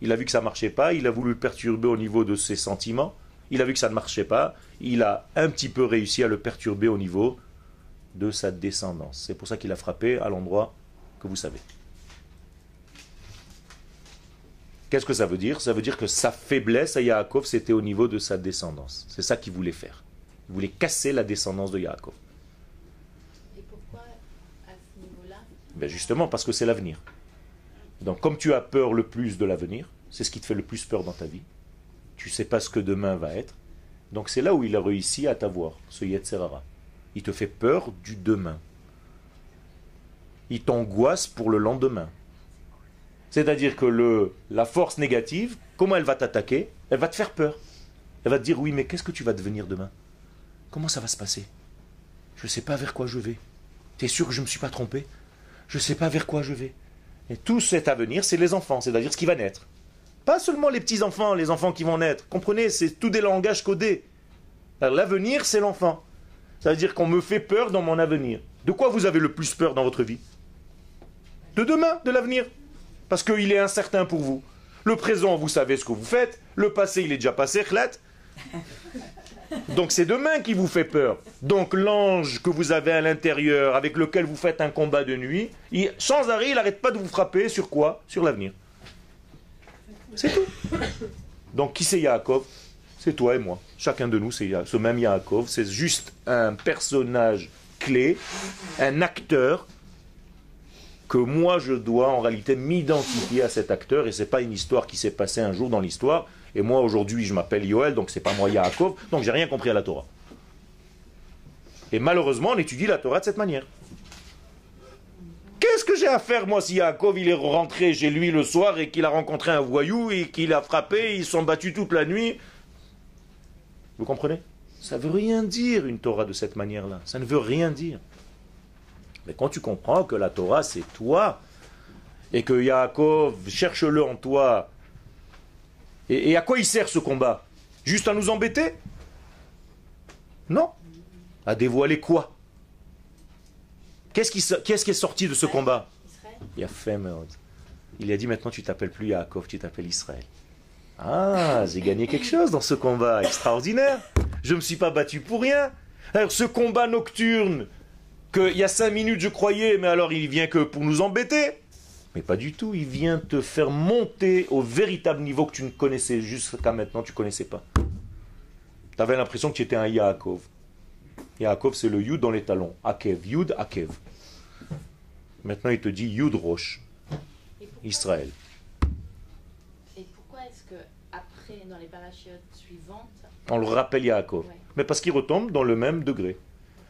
Il a vu que ça ne marchait pas. Il a voulu le perturber au niveau de ses sentiments. Il a vu que ça ne marchait pas. Il a un petit peu réussi à le perturber au niveau de sa descendance. C'est pour ça qu'il a frappé à l'endroit que vous savez. Qu'est-ce que ça veut dire? Ça veut dire que sa faiblesse à Yaakov, c'était au niveau de sa descendance. C'est ça qu'il voulait faire. Il voulait casser la descendance de Yaakov. Et pourquoi à ce niveau-là? Ben justement, parce que c'est l'avenir. Donc, comme tu as peur le plus de l'avenir, c'est ce qui te fait le plus peur dans ta vie. Tu sais pas ce que demain va être. Donc, c'est là où il a réussi à t'avoir, ce Yetzerara. Il te fait peur du demain. Il t'angoisse pour le lendemain. C'est-à-dire que le, la force négative, comment elle va t'attaquer? Elle va te faire peur. Elle va te dire, oui, mais qu'est-ce que tu vas devenir demain? Comment ça va se passer? Je ne sais pas vers quoi je vais. Tu es sûr que je ne me suis pas trompé? Je ne sais pas vers quoi je vais. Et tout cet avenir, c'est les enfants, c'est-à-dire ce qui va naître. Pas seulement les petits-enfants, les enfants qui vont naître. Comprenez, c'est tout des langages codés. L'avenir, c'est l'enfant. Ça veut dire qu'on me fait peur dans mon avenir. De quoi vous avez le plus peur dans votre vie? De demain, de l'avenir. Parce qu'il est incertain pour vous. Le présent, vous savez ce que vous faites. Le passé, il est déjà passé, khlat. Donc c'est demain qui vous fait peur. Donc l'ange que vous avez à l'intérieur, avec lequel vous faites un combat de nuit, sans arrêt, il n'arrête pas de vous frapper sur quoi? Sur l'avenir. C'est tout. Donc qui c'est Yaakov? C'est toi et moi. Chacun de nous, c'est ce même Yaakov. C'est juste un personnage clé, un acteur que moi je dois en réalité m'identifier à cet acteur et c'est pas une histoire qui s'est passée un jour dans l'histoire et moi aujourd'hui je m'appelle Yoel donc c'est pas moi Yaakov donc j'ai rien compris à la Torah. Et malheureusement on étudie la Torah de cette manière. Qu'est-ce que j'ai à faire moi si Yaakov est rentré chez lui le soir et qu'il a rencontré un voyou et qu'il a frappé, ils sont battus toute la nuit? Vous comprenez? Ça veut rien dire une Torah de cette manière-là. Ça ne veut rien dire. Mais quand tu comprends que la Torah c'est toi et que Yaakov cherche-le en toi, et à quoi il sert ce combat? Juste à nous embêter? Non. À dévoiler quoi? Qu'est-ce qui, est sorti de ce combat Il a fait. Il a dit maintenant tu t'appelles plus Yaakov, tu t'appelles Israël. Ah, j'ai gagné quelque chose dans ce combat extraordinaire. Je ne me suis pas battu pour rien. Alors ce combat nocturne, qu'il y a cinq minutes je croyais, mais alors il vient que pour nous embêter. Mais pas du tout, il vient te faire monter au véritable niveau que tu ne connaissais jusqu'à maintenant, tu ne connaissais pas. Tu avais l'impression que tu étais un Yaakov. Yaakov, c'est le Yud dans les talons. Akev, Yud, Akev. Maintenant, il te dit Yud Roche, Israël. et pourquoi est-ce que après, dans les parachutes suivantes, On le rappelle Yaakov. Ouais. Mais parce qu'il retombe dans le même degré.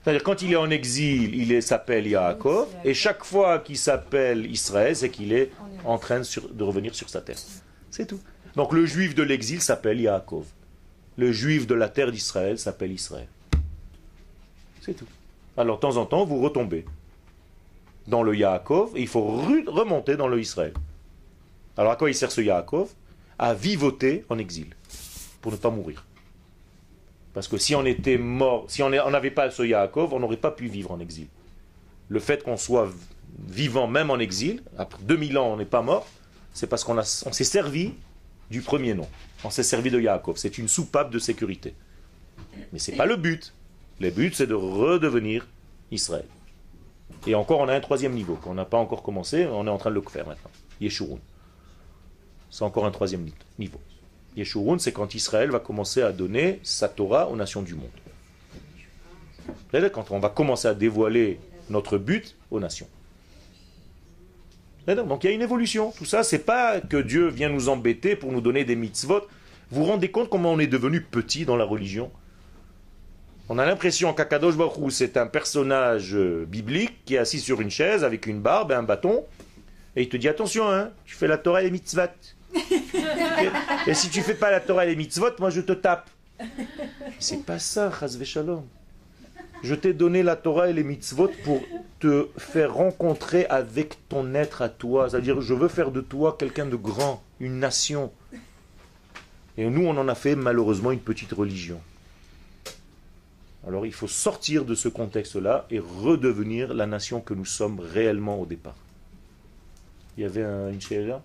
C'est-à-dire, quand il est en exil, il s'appelle Yaakov, et chaque fois qu'il s'appelle Israël, c'est qu'il est en train sur- de revenir sur sa terre. C'est tout. Donc, le juif de l'exil s'appelle Yaakov. Le juif de la terre d'Israël s'appelle Israël. C'est tout. Alors, de temps en temps, vous retombez dans le Yaakov, et il faut re- remonter dans le Israël. Alors, à quoi il sert ce Yaakov? À vivoter en exil, pour ne pas mourir. Parce que si on était mort, si on n'avait pas ce Yaakov, on n'aurait pas pu vivre en exil. Le fait qu'on soit vivant même en exil, après 2000 ans on n'est pas mort, c'est parce qu'on s'est servi du premier nom. On s'est servi de Yaakov. C'est une soupape de sécurité. Mais c'est pas le but. Le but c'est de redevenir Israël. Et encore on a un troisième niveau qu'on n'a pas encore commencé, on est en train de le faire maintenant. Yeshurun. C'est encore un troisième ni- niveau. Yeshurun, c'est quand Israël va commencer à donner sa Torah aux nations du monde. Quand on va commencer à dévoiler notre but aux nations. Donc il y a une évolution. Tout ça, c'est pas que Dieu vient nous embêter pour nous donner des mitzvot. Vous vous rendez compte comment on est devenu petit dans la religion? On a l'impression qu'Akadosh Baruch c'est un personnage euh, biblique qui est assis sur une chaise avec une barbe et un bâton. Et il te dit attention, hein, tu fais la Torah et les mitzvot. Et, et si tu fais pas la Torah et les mitzvot, moi je te tape. C'est pas ça, Chaz Shalom. Je t'ai donné la Torah et les mitzvot pour te faire rencontrer avec ton être à toi. C'est-à-dire, je veux faire de toi quelqu'un de grand, une nation. Et nous, on en a fait malheureusement une petite religion. Alors il faut sortir de ce contexte-là et redevenir la nation que nous sommes réellement au départ. Il y avait un, une là?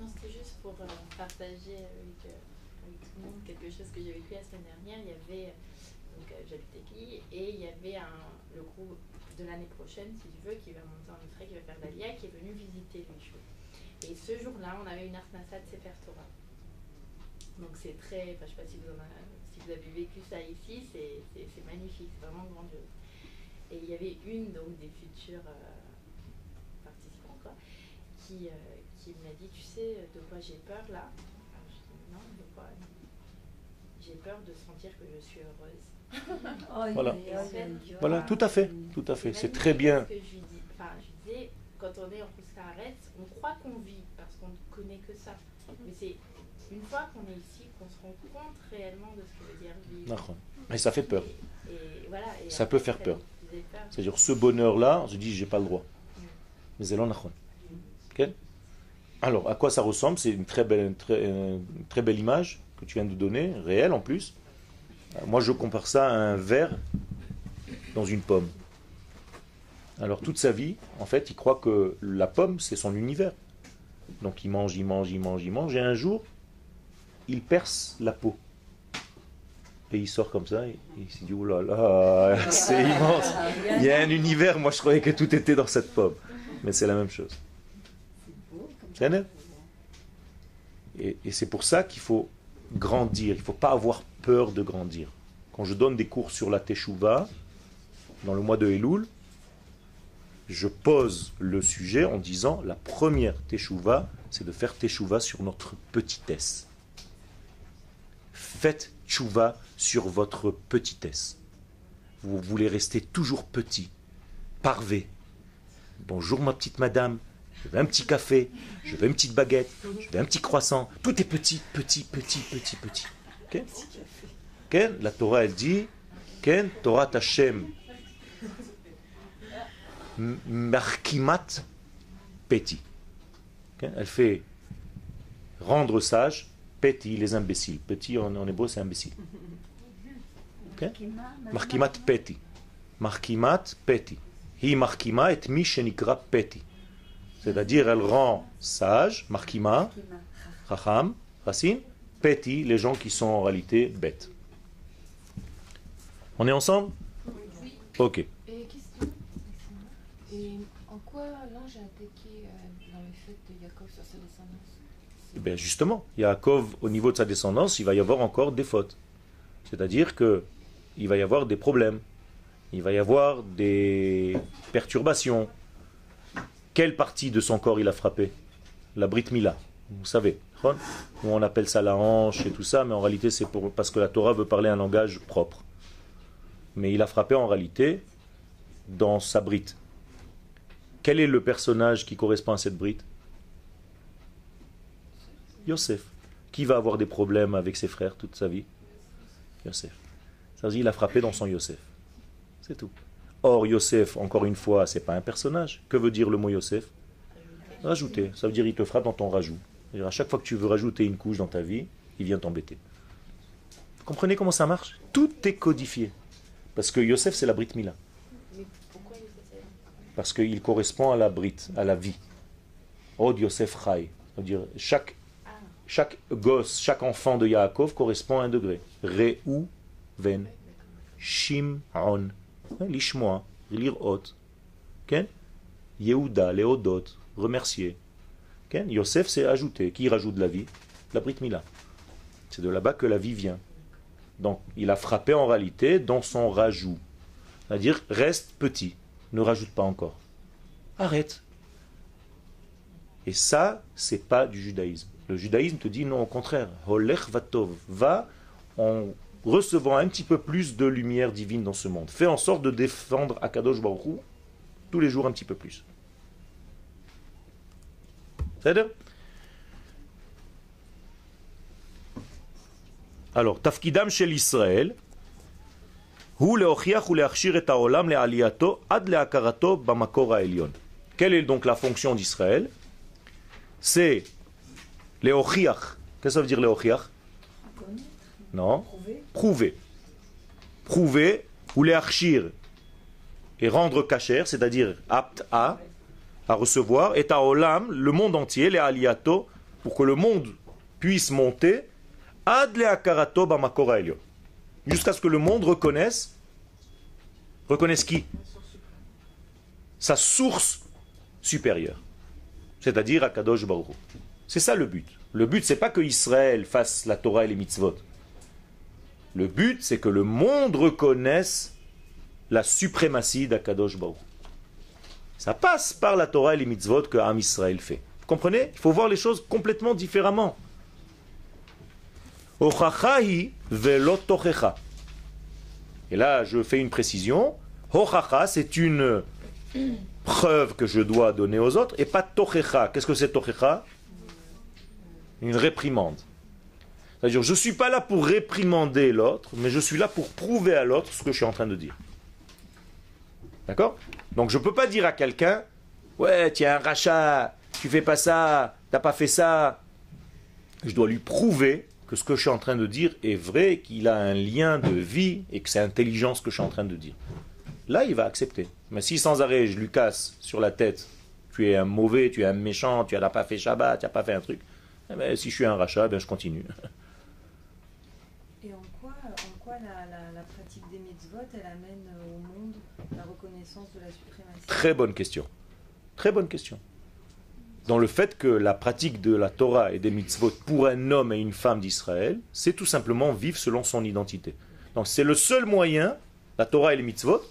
Non, c'était juste pour euh, partager avec, euh, avec tout le monde quelque chose que j'ai vécu la semaine dernière. Il y avait, donc euh, j'habite Écli, et il y avait le groupe de l'année prochaine, si tu veux, qui va monter en Israël, qui va faire l'Alia, qui est venu visiter le show. Et ce jour-là, on avait une Arnassa de Sefer. Donc c'est très, je sais pas si vous, en avez, si vous avez vécu ça ici, c'est magnifique, c'est vraiment grandiose. Et il y avait une donc des futures euh, participants quoi, qui, euh, qui m'a dit, tu sais de quoi j'ai peur là Alors, Je dis non, de quoi J'ai peur de sentir que je suis heureuse. Voilà. En fait, Voilà, tout à fait, tout à fait. C'est très bien. que je lui dis, enfin, je lui disais, quand on est en arrête, on croit qu'on vit parce qu'on ne connaît que ça. Mais c'est une fois qu'on est ici qu'on se rend compte réellement de ce que veut dire vivre. Et ça fait peur. Et, et voilà, et Ça peut faire peur. C'est-à-dire ce bonheur-là, on se dit j'ai pas le droit. Mais c'est l'anachon. Ok? Alors, à quoi ça ressemble? C'est une très belle, une très, une très belle image que tu viens de donner, réelle en plus. Euh, Moi, je compare ça à un verre dans une pomme. Alors, toute sa vie, en fait, il croit que la pomme, c'est son univers. Donc il mange, il mange, il mange, il mange, et un jour, il perce la peau. Et il sort comme ça, et il s'est dit, oh là là, c'est immense. Il y a un univers, moi je croyais que tout était dans cette pomme. Mais c'est la même chose. Et, et c'est pour ça qu'il faut grandir, il ne faut pas avoir peur de grandir. Quand je donne des cours sur la Teshuvah, dans le mois de Elul, je pose le sujet en disant la première Teshuvah, c'est de faire Teshuvah sur notre petitesse. Faites Teshuvah sur votre petitesse. Vous voulez rester toujours petit, parvé. Bonjour ma petite madame, je veux un petit café, je veux une petite baguette, je veux un petit croissant. Tout est petit, petit, petit, petit, petit. Ok Ken, La Torah elle dit Ken Torah Hashem Markimat Peti. Ok Elle fait rendre sage Peti, les imbéciles. Petit en, en hébreu c'est imbécile. Ok? Markimat Peti. Markimat Peti. Hi Markima et mi shenikra Peti. C'est-à-dire, elle rend sage, Markima, Chacham, Racine, Peti, les gens qui sont en réalité bêtes. On est ensemble? Ok. Et question Et en quoi l'ange a attaqué euh, dans le fait de Yaakov sur sa descendance Eh bien justement, Yaakov, au niveau de sa descendance, il va y avoir encore des fautes. C'est-à-dire que il va y avoir des problèmes. Il va y avoir des perturbations. Quelle partie de son corps il a frappé? La Brit Mila. Vous savez, on appelle ça la hanche et tout ça, mais en réalité c'est parce que la Torah veut parler un langage propre. Mais il a frappé en réalité dans sa brite. Quel est le personnage qui correspond à cette brite Yosef. Qui va avoir des problèmes avec ses frères toute sa vie? Yosef. Ça veut dire il a frappé dans son Yosef. C'est tout. Or, Yosef, encore une fois, c'est pas un personnage. Que veut dire le mot Yosef? Rajouter. Ça veut dire il te frappe dans ton rajout. C'est-à-dire, à chaque fois que tu veux rajouter une couche dans ta vie, il vient t'embêter. Comprenez comment ça marche? Tout est codifié. Parce que Yosef, c'est la Brit Mila. Ça Parce qu'il correspond à la Brit, à la vie. Od Yosef Chai. C'est-à-dire, chaque, chaque gosse, chaque enfant de Yaakov correspond à un degré. Re'u ven. Shim'on. Hein, Lishmoa. Lirot. Yehuda, Léodot. Remercier. Yosef, c'est ajouter. Qui rajoute la vie? La Brit Mila. C'est de là-bas que la vie vient. Donc, il a frappé en réalité dans son rajout. C'est-à-dire, reste petit, ne rajoute pas encore. Arrête. Et ça, c'est pas du judaïsme. Le judaïsme te dit non, au contraire. Holech vatov. Va en recevant un petit peu plus de lumière divine dans ce monde. Fais en sorte de défendre Akadosh Baruch tous les jours un petit peu plus. C'est-à-dire Alors, tafkidam shel Israël, hu leochiach hu leachshir et haolam le'aliyato ad le'akarato b'makor ha'elyon. Quelle est donc la fonction d'Israël? C'est Qu'est-ce que ça veut dire leochiach Non? Prouver. Prouver ou leachshir et rendre kacher, c'est-à-dire apte à, à recevoir, et haolam, le monde entier, les aliato, pour que le monde puisse monter Ad b'makor ha'elyon. Jusqu'à ce que le monde reconnaisse, reconnaisse qui? Sa source supérieure. C'est-à-dire Akadosh Baruch. C'est ça le but. Le but, c'est pas que Israël fasse la Torah et les mitzvot. Le but, c'est que le monde reconnaisse la suprématie d'Akadosh Baruch. Ça passe par la Torah et les mitzvot que Am Israël fait. Vous comprenez? Il faut voir les choses complètement différemment. Et là, je fais une précision. Hochacha, c'est une preuve que je dois donner aux autres, et pas tochecha. Qu'est-ce que c'est tochecha? Une réprimande. C'est-à-dire, je ne suis pas là pour réprimander l'autre, mais je suis là pour prouver à l'autre ce que je suis en train de dire. D'accord? Donc, je ne peux pas dire à quelqu'un Ouais, un rachat, tu fais pas ça, t'as pas fait ça. Je dois lui prouver que ce que je suis en train de dire est vrai, qu'il a un lien de vie et que c'est intelligent ce que je suis en train de dire. Là, il va accepter. Mais si sans arrêt je lui casse sur la tête tu es un mauvais, tu es un méchant, tu n'as pas fait Shabbat, tu n'as pas fait un truc. Eh ben, si je suis un rachat, ben, je continue. Et en quoi, en quoi la, la- la pratique des mitzvot, elle amène euh, au monde la reconnaissance de la suprématie? Très bonne question. Très bonne question. Dans le fait que la pratique de la Torah et des mitzvot pour un homme et une femme d'Israël, c'est tout simplement vivre selon son identité. Donc c'est le seul moyen, la Torah et les mitzvot,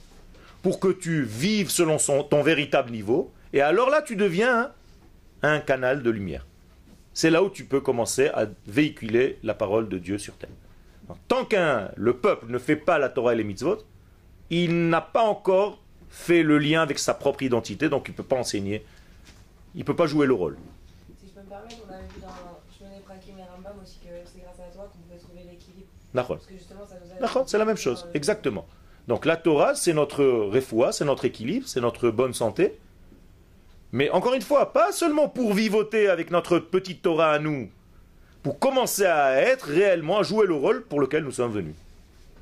pour que tu vives selon son- ton véritable niveau. Et alors là, tu deviens un, un canal de lumière. C'est là où tu peux commencer à véhiculer la parole de Dieu sur terre. Tant qu'un le peuple ne fait pas la Torah et les mitzvot, il n'a pas encore fait le lien avec sa propre identité, donc il ne peut pas enseigner, il ne peut pas jouer le rôle. Si je peux me permettre, on avait vu dans Shmoné Prakim et Rambam aussi que c'est grâce à toi qu'on pouvait trouver l'équilibre. Parce que justement, ça nous a. C'est la même chose, exactement. Donc la Torah, c'est notre refoua, c'est notre équilibre, c'est notre bonne santé. Mais encore une fois, pas seulement pour vivoter avec notre petite Torah à nous, pour commencer à être réellement, à jouer le rôle pour lequel nous sommes venus.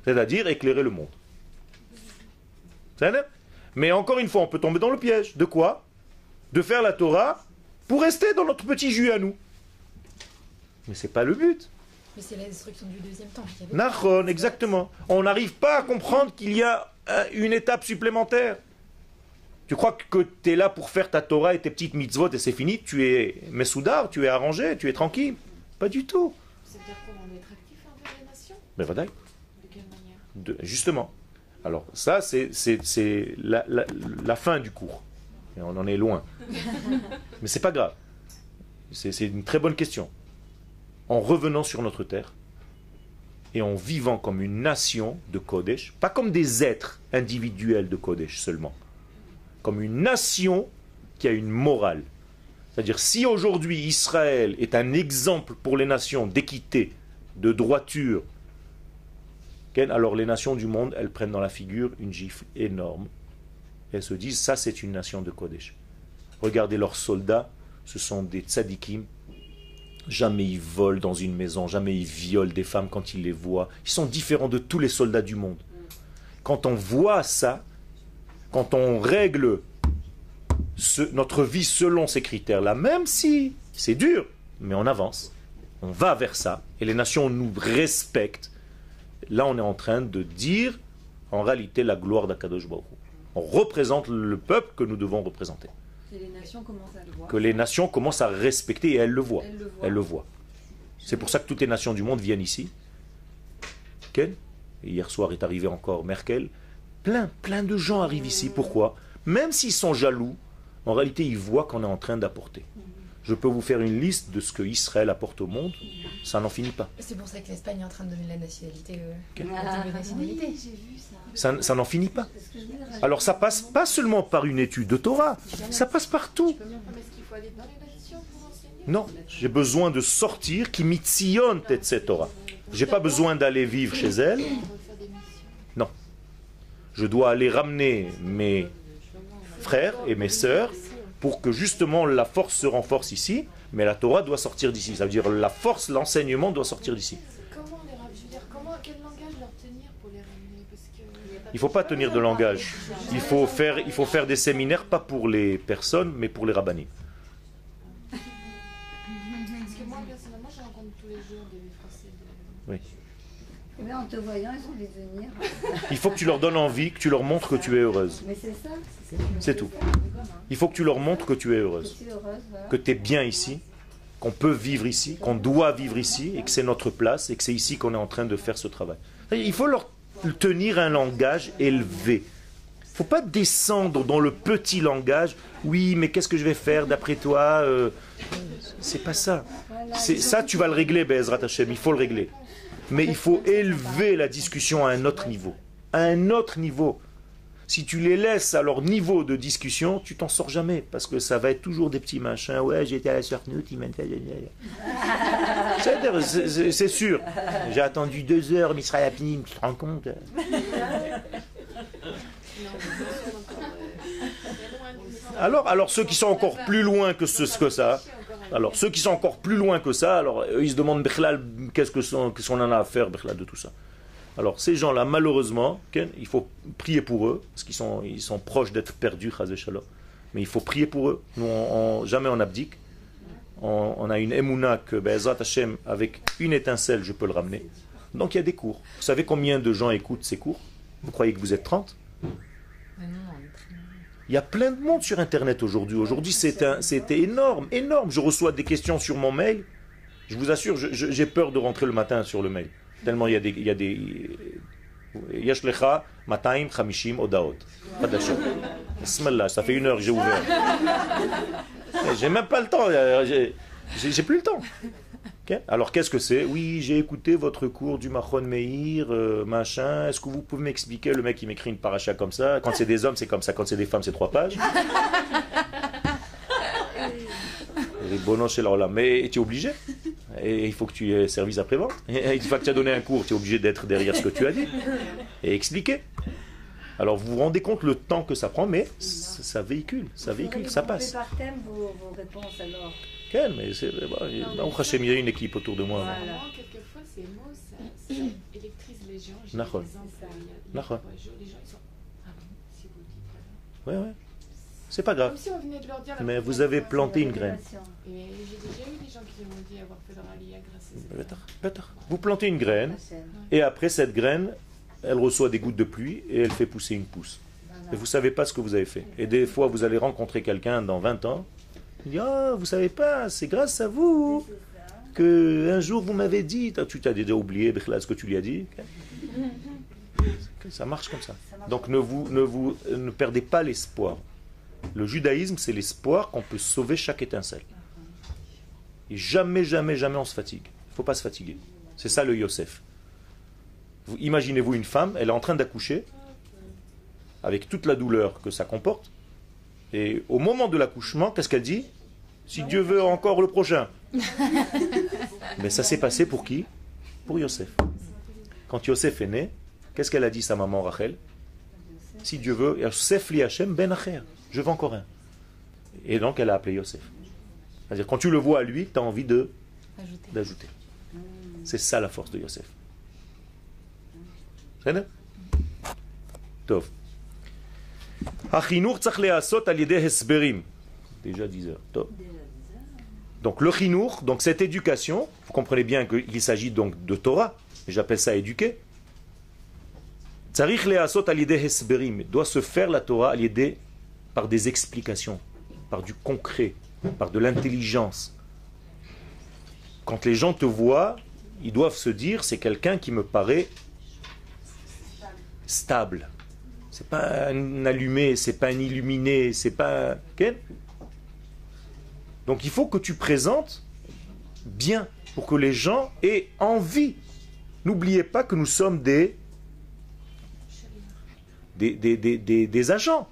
C'est-à-dire éclairer le monde. Mais encore une fois, on peut tomber dans le piège. De quoi? De faire la Torah pour rester dans notre petit jus à nous. Mais c'est pas le but. Mais c'est la destruction du deuxième temps. Nachon, exactement. On n'arrive pas à comprendre qu'il y a euh, une étape supplémentaire. Tu crois que tu es là pour faire ta Torah et tes petites mitzvot et c'est fini Tu es Messoudar, tu es arrangé, tu es tranquille Pas du tout. C'est-à-dire qu'on envers les nations Mais voilà, De quelle manière? De- justement. Alors ça, c'est la, la- la fin du cours. Et on en est loin. Mais c'est pas grave. C'est une très bonne question. En revenant sur notre terre et en vivant comme une nation de Kodesh, pas comme des êtres individuels de Kodesh seulement, comme une nation qui a une morale. C'est-à-dire si aujourd'hui Israël est un exemple pour les nations d'équité, de droiture, alors les nations du monde, elles prennent dans la figure une gifle énorme. Elles se disent, ça c'est une nation de Kodesh. Regardez leurs soldats, ce sont des tzadikim. Jamais ils volent dans une maison, jamais ils violent des femmes quand ils les voient. Ils sont différents de tous les soldats du monde. Quand on voit ça, quand on règle ce- notre vie selon ces critères-là, même si c'est dur, mais on avance, on va vers ça, et les nations nous respectent, là on est en train de dire en réalité la gloire d'Akadosh Baruch. On représente le peuple que nous devons représenter. Et les nations commencent à le voir. Que les nations commencent à respecter et elles le voient. Elles le voient. Elles le voient. C'est pour ça que toutes les nations du monde viennent ici. Ken Hier soir est arrivé encore Merkel. Plein, plein de gens arrivent ici. Pourquoi? Même s'ils sont jaloux, en réalité ils voient qu'on est en train d'apporter. Je peux vous faire une liste de ce que Israël apporte au monde. Ça n'en finit pas. C'est pour ça que l'Espagne est en train de donner la nationalité. euh, la double nationalité. Oui, j'ai vu ça. Ça, ça n'en finit pas. Alors ça passe pas seulement par une étude de Torah, ça passe partout. Ah, Non, j'ai besoin de sortir qui mitzion tête cette Torah. J'ai pas besoin d'aller vivre chez elle. On veut faire des missions. Je dois aller ramener mes frères et mes sœurs pour que justement la force se renforce ici, mais la Torah doit sortir d'ici. Ça veut dire la force, l'enseignement doit sortir d'ici. Il ne faut pas tenir de langage. Il faut faire, il faut faire des séminaires, pas pour les personnes, mais pour les rabbinis. Parce bien, en te voyant, ils ont envie de venir. Il faut que tu leur donnes envie, que tu leur montres que tu es heureuse. Mais c'est ça. C'est tout. Il faut que tu leur montres que tu es heureuse. que tu es bien ici, qu'on peut vivre ici, qu'on doit vivre ici, et que c'est notre place, et que c'est ici qu'on est en train de faire ce travail. Il faut leur tenir un langage élevé. Il ne faut pas descendre dans le petit langage. Oui, mais qu'est-ce que je vais faire d'après toi euh, C'est pas ça. Ça, tu vas le régler, Bezrat Hashem. Il faut le régler. Mais il faut élever la discussion à un autre niveau. À un autre niveau. Si tu les laisses à leur niveau de discussion, tu t'en sors jamais. Parce que ça va être toujours des petits machins. Ouais, j'étais à la Surnout, il m'a fait. C'est-à-dire, c'est- sûr. J'ai attendu deux heures, Misraël Apinim, tu te rends compte alors, alors, ceux qui sont encore plus loin que, ce, que ça, alors ceux qui sont encore plus loin que ça, alors eux, ils se demandent qu'est-ce que qu'on en a à faire de tout ça. Alors ces gens-là, malheureusement, il faut prier pour eux, parce qu'ils sont, proches d'être perdus. Mais il faut prier pour eux. Nous, jamais on abdique. On, a une emuna que Hashem, avec une étincelle, je peux le ramener. Donc il y a des cours. Vous savez combien de gens écoutent ces cours? Vous croyez que vous êtes 30 il y a plein de monde sur Internet aujourd'hui. Aujourd'hui, c'était énorme, énorme. Je reçois des questions sur mon mail. Je vous assure, j'ai peur de rentrer le matin sur le mail. Tellement il y a des... Il y a des Yashlecha, Mataim, Chamishim, Odaot. Ça fait une heure que j'ai ouvert. J'ai même pas le temps. J'ai plus le temps. Alors qu'est-ce que c'est? Oui, j'ai écouté votre cours du Machon Meir, euh, machin. Est-ce que vous pouvez m'expliquer? Le mec qui m'écrit une paracha comme ça. Quand c'est des hommes, c'est comme ça. Quand c'est des femmes, c'est trois pages. Les bonhommes chez là. Mais tu es obligé. Et il faut que tu aies service après-vente. Une fois que tu as donné un cours, tu es obligé d'être derrière ce que tu as dit et expliquer. Alors vous vous rendez compte le temps que ça prend, mais ça véhicule, ça véhicule, ça passe. par thème vos, vos réponses alors? Mais c'est. Bah, il y a une équipe autour de moi. Voilà. Quelquefois, ces mots, ça, ça électrise les gens. Il y a les gens, ils sont. Ah bon, si vous dites. Ouais, ouais. C'est pas grave. Comme si on venait de leur dire mais vous avez planté une graine. Et j'ai déjà eu des gens qui m'ont dit avoir fait leur alia grâce à ça. Vous plantez une graine, et après cette graine, elle reçoit des gouttes de pluie et elle fait pousser une pousse. Et vous savez pas ce que vous avez fait. Et des fois, vous allez rencontrer quelqu'un dans 20 ans, il dit oh, vous savez pas, c'est grâce à vous que un jour vous m'avez dit, tu t'as déjà oublié ce que tu lui as dit. Ça marche comme ça. Donc ne vous perdez pas l'espoir. Le judaïsme, c'est l'espoir qu'on peut sauver chaque étincelle. Et jamais, jamais, jamais on se fatigue. Il faut pas se fatiguer. C'est ça le Yosef. Imaginez-vous une femme, elle est en train d'accoucher, avec toute la douleur que ça comporte, et au moment de l'accouchement, qu'est-ce qu'elle dit? Si Dieu veut encore le prochain. Mais ça s'est passé pour qui? Pour Yosef. Quand Yosef est né, qu'est-ce qu'elle a dit sa maman Rachel? Si Dieu veut, Yosef li Hashem ben acher. Je veux encore un. Et donc elle a appelé Yosef. C'est-à-dire quand tu le vois à lui, tu as envie de d'ajouter. C'est ça la force de Yosef. C'est Tov. Déjà 10 heures. Donc le chinour, donc cette éducation, vous comprenez bien qu'il s'agit donc de Torah, j'appelle ça éduquer. doit se faire la Torah par des explications, par du concret, par de l'intelligence. Quand les gens te voient, ils doivent se dire c'est quelqu'un qui me paraît stable. C'est pas un allumé, c'est pas un illuminé, c'est pas. Donc il faut que tu présentes bien pour que les gens aient envie. N'oubliez pas que nous sommes des des, agents.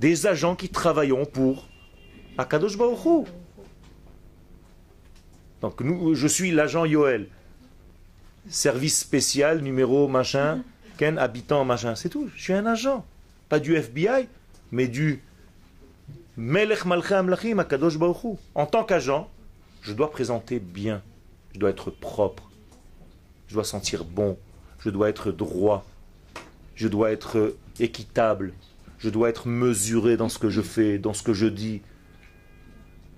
Des agents qui travailleront pour Akadosh Baruch Donc nous, je suis l'agent Yoel. Service spécial, numéro machin, Ken, habitant, machin, c'est tout. Je suis un agent. Pas du FBI, mais du Melech Amlachim Akadosh Baruch En tant qu'agent, je dois présenter bien. Je dois être propre. Je dois sentir bon. Je dois être droit. Je dois être équitable. Je dois être mesuré dans ce que je fais, dans ce que je dis.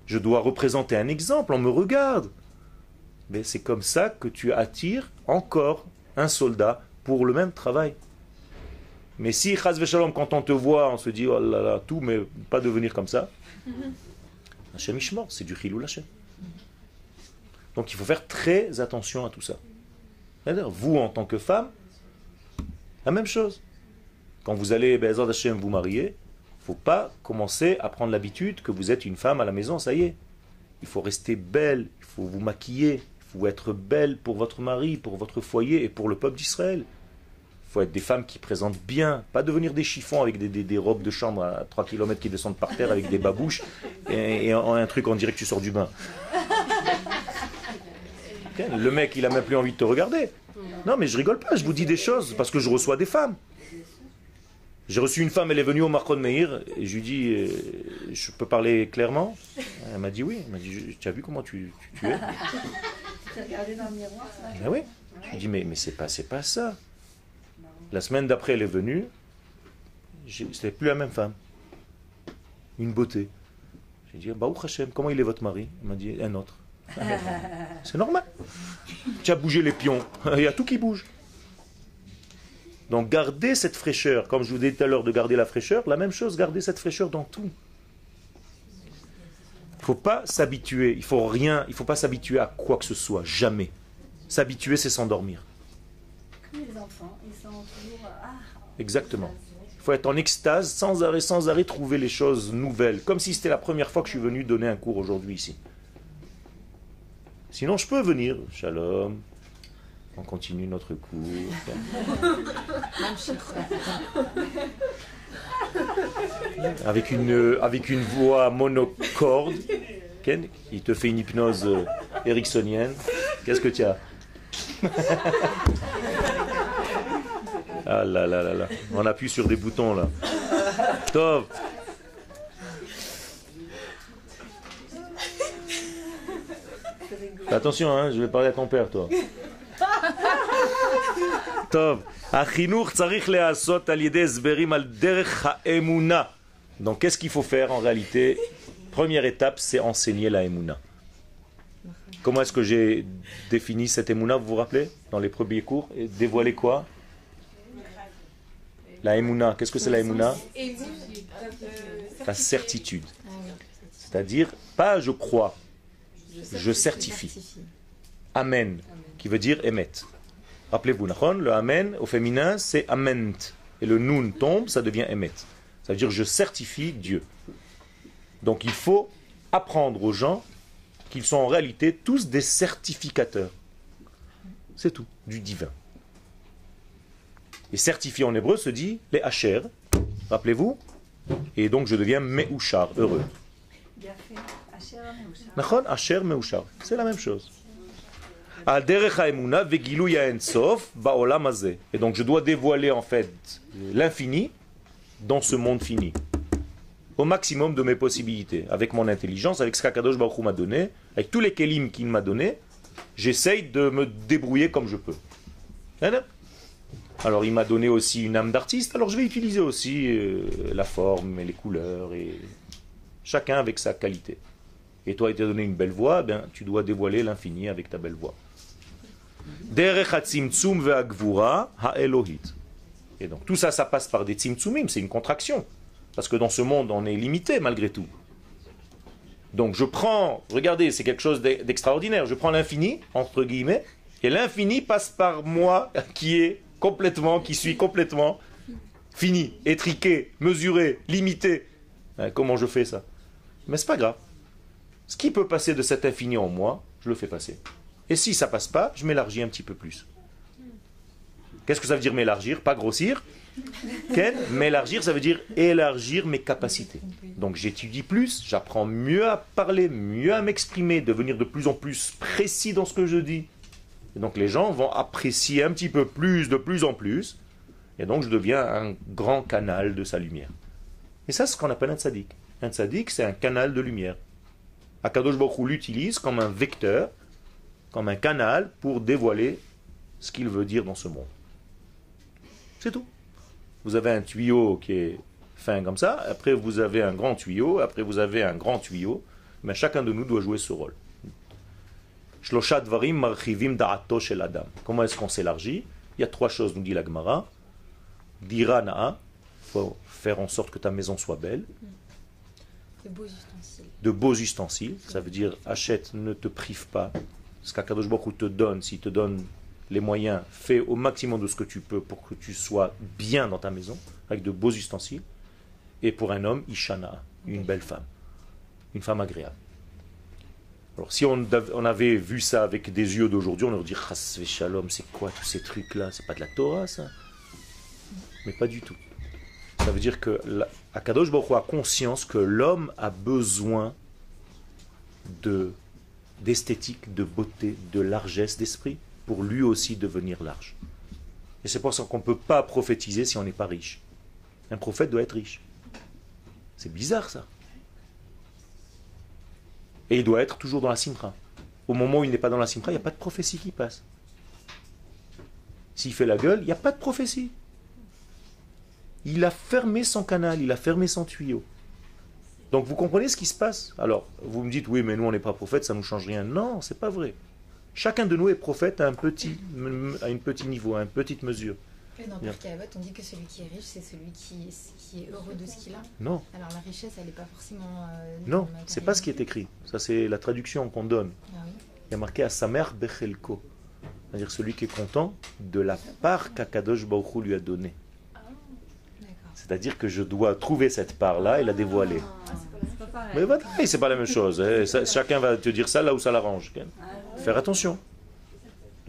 Je dois représenter un exemple. On me regarde. Mais c'est comme ça que tu attires encore un soldat pour le même travail. Mais si, Shalom, quand on te voit, on se dit, oh là là, tout, mais pas devenir comme ça, Hachem c'est du Chilou Hachem. Donc il faut faire très attention à tout ça. Vous, en tant que femme, la même chose. Quand vous allez, Bezard Hachem, vous marier, faut pas commencer à prendre l'habitude que vous êtes une femme à la maison, ça y est. Il faut rester belle, il faut vous maquiller, il faut être belle pour votre mari, pour votre foyer et pour le peuple d'Israël. Il faut être des femmes qui présentent bien, pas devenir des chiffons avec des, robes de chambre à 3 km qui descendent par terre avec des babouches et, un, truc en que tu sors du bain. Le mec, il a même plus envie de te regarder. Non, mais je rigole pas, je vous dis des choses parce que je reçois des femmes. J'ai reçu une femme, elle est venue au Marcon Meir, et je lui dis, euh, je peux parler clairement? Elle m'a dit oui. Elle m'a dit, tu as vu comment tu, tu, es? Tu regardé dans le miroir ben oui. Je lui dis, mais, mais c'est pas, pas ça. La semaine d'après, elle est venue. C'était plus la même femme. une beauté. J'ai dit, bah Hashem, comment il est votre mari? Il m'a dit, un autre. C'est normal. Tu as bougé les pions, il y a tout qui bouge. Donc gardez cette fraîcheur, comme je vous disais tout à l'heure de garder la fraîcheur, la même chose, gardez cette fraîcheur dans tout. Il ne faut pas s'habituer, il faut rien, il faut pas s'habituer à quoi que ce soit, jamais. S'habituer, c'est s'endormir. Comme les enfants, ils sont toujours. Ah, Exactement. Il faut être en extase, sans arrêt, sans arrêt, trouver les choses nouvelles, comme si c'était la première fois que je suis venu donner un cours aujourd'hui ici. Sinon, je peux venir. Shalom. On continue notre cours. avec une, avec une voix monocorde. Ken, il te fait une hypnose euh, ericksonienne. Qu'est-ce que tu as? Ah là là là là. On appuie sur des boutons là. Top. Attention, hein, je vais parler à ton père, toi. Top. Donc, qu'est-ce qu'il faut faire en réalité? Première étape, c'est enseigner la emuna. Comment est-ce que j'ai défini cette emuna, vous vous rappelez? Dans les premiers cours dévoiler quoi? La emuna. Qu'est-ce que c'est la emuna La certitude. C'est-à-dire, pas je crois, je certifie. Amen, qui veut dire émettre. Rappelez-vous, le Amen au féminin c'est Ament. Et le Nun tombe, ça devient Emet. Ça veut dire je certifie Dieu. Donc il faut apprendre aux gens qu'ils sont en réalité tous des certificateurs. C'est tout, du divin. Et certifié en hébreu se dit les Hacher, rappelez-vous Et donc je deviens Meuchar, heureux. Asher Meuchar. C'est la même chose. Et donc je dois dévoiler en fait l'infini dans ce monde fini. Au maximum de mes possibilités. Avec mon intelligence, avec ce qu'Akadosh Baruch m'a donné, avec tous les kelim qu'il m'a donné, j'essaye de me débrouiller comme je peux. Alors il m'a donné aussi une âme d'artiste, alors je vais utiliser aussi euh, la forme et les couleurs, et chacun avec sa qualité. Et toi, il t'a donné une belle voix, ben, tu dois dévoiler l'infini avec ta belle voix. Et donc tout ça, ça passe par des tzimtzumim, c'est une contraction. Parce que dans ce monde, on est limité malgré tout. Donc je prends, regardez, c'est quelque chose d'extraordinaire, je prends l'infini, entre guillemets, et l'infini passe par moi qui est complètement, qui suis complètement fini, étriqué, mesuré, limité. Comment je fais ça Mais c'est pas grave. Ce qui peut passer de cet infini en moi, je le fais passer. Et si ça passe pas, je m'élargis un petit peu plus. Qu'est-ce que ça veut dire m'élargir? Pas grossir? M'élargir, ça veut dire élargir mes capacités. Donc j'étudie plus, j'apprends mieux à parler, mieux à m'exprimer, devenir de plus en plus précis dans ce que je dis. Et donc les gens vont apprécier un petit peu plus, de plus en plus. Et donc je deviens un grand canal de sa lumière. Et ça, c'est ce qu'on appelle un tzaddik. Un tzaddik, c'est un canal de lumière. Akadosh Baruch l'utilise comme un vecteur comme un canal pour dévoiler ce qu'il veut dire dans ce monde. C'est tout. Vous avez un tuyau qui est fin comme ça, après vous avez un grand tuyau, après vous avez un grand tuyau, mais chacun de nous doit jouer ce rôle. Comment est-ce qu'on s'élargit? Il y a trois choses, nous dit la Gemara. Dira il faut faire en sorte que ta maison soit belle. De beaux ustensiles. De beaux ustensiles, ça veut dire achète, ne te prive pas ce qu'Akadosh Baruch te donne, s'il te donne les moyens, fais au maximum de ce que tu peux pour que tu sois bien dans ta maison, avec de beaux ustensiles. Et pour un homme, Ishana, une belle femme, une femme agréable. Alors si on, avait vu ça avec des yeux d'aujourd'hui, on aurait dit Shalom, c'est quoi tous ces trucs-là? C'est pas de la Torah ça? Mais pas du tout. Ça veut dire que Akadosh Baruch a conscience que l'homme a besoin de d'esthétique, de beauté, de largesse d'esprit, pour lui aussi devenir large. Et c'est pour ça qu'on ne peut pas prophétiser si on n'est pas riche. Un prophète doit être riche. C'est bizarre ça. Et il doit être toujours dans la simra. Au moment où il n'est pas dans la simra, il n'y a pas de prophétie qui passe. S'il fait la gueule, il n'y a pas de prophétie. Il a fermé son canal, il a fermé son tuyau. Donc vous comprenez ce qui se passe? Alors, vous me dites, oui, mais nous, on n'est pas prophète, ça ne nous change rien. Non, c'est pas vrai. Chacun de nous est prophète à un petit, à un petit niveau, à une petite mesure. Dans Pirkei on dit que celui qui est riche, c'est celui qui, qui, est heureux de ce qu'il a. Non. Alors la richesse, elle n'est pas forcément. Euh, non, c'est pas ce qui est écrit. Ça, c'est la traduction qu'on donne. Ah Il y a marqué à sa mère Bechelko. C'est-à-dire celui qui est content de la part qu'Akadosh Baruch lui a donnée. C'est-à-dire que je dois trouver cette part-là et la dévoiler. Ah, Mais voilà, c'est pas la même chose. Hein. chacun va te dire ça là où ça l'arrange. Faire attention.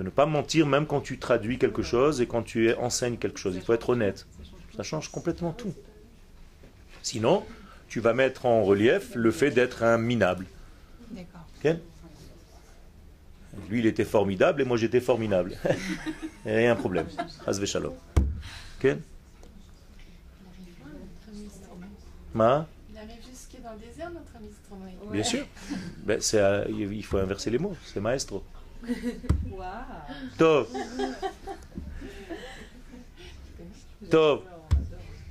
De ne pas mentir même quand tu traduis quelque chose et quand tu enseignes quelque chose. Il faut être honnête. Ça change complètement tout. Sinon, tu vas mettre en relief le fait d'être un minable. D'accord. Lui, il était formidable et moi, j'étais formidable. Il n'y a un problème. Hazve shalom. Il arrive jusqu'à dans le désert, notre ami Bien sûr. Ben, il faut inverser les mots. C'est maestro. Tov. Tov.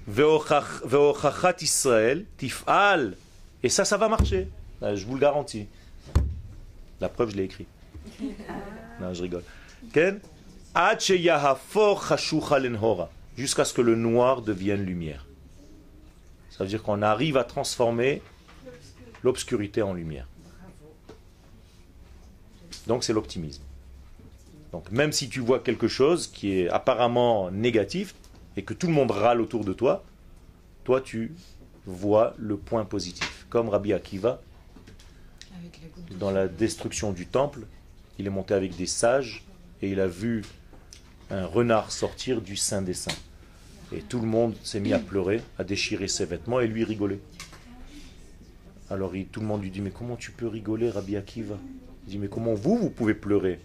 Veochachat Israël, tif'al. Et ça, ça va marcher. Je vous le garantis. La preuve, je l'ai écrit. Non, je rigole. Jusqu'à ce que le noir devienne lumière. Ça veut dire qu'on arrive à transformer l'obscurité en lumière. Donc c'est l'optimisme. Donc même si tu vois quelque chose qui est apparemment négatif et que tout le monde râle autour de toi, toi tu vois le point positif. Comme Rabbi Akiva, dans la destruction du temple, il est monté avec des sages et il a vu un renard sortir du sein des saints. Et tout le monde s'est mis à pleurer, à déchirer ses vêtements et lui rigoler. Alors tout le monde lui dit, mais comment tu peux rigoler, Rabbi Akiva? Il dit, mais comment vous, vous pouvez pleurer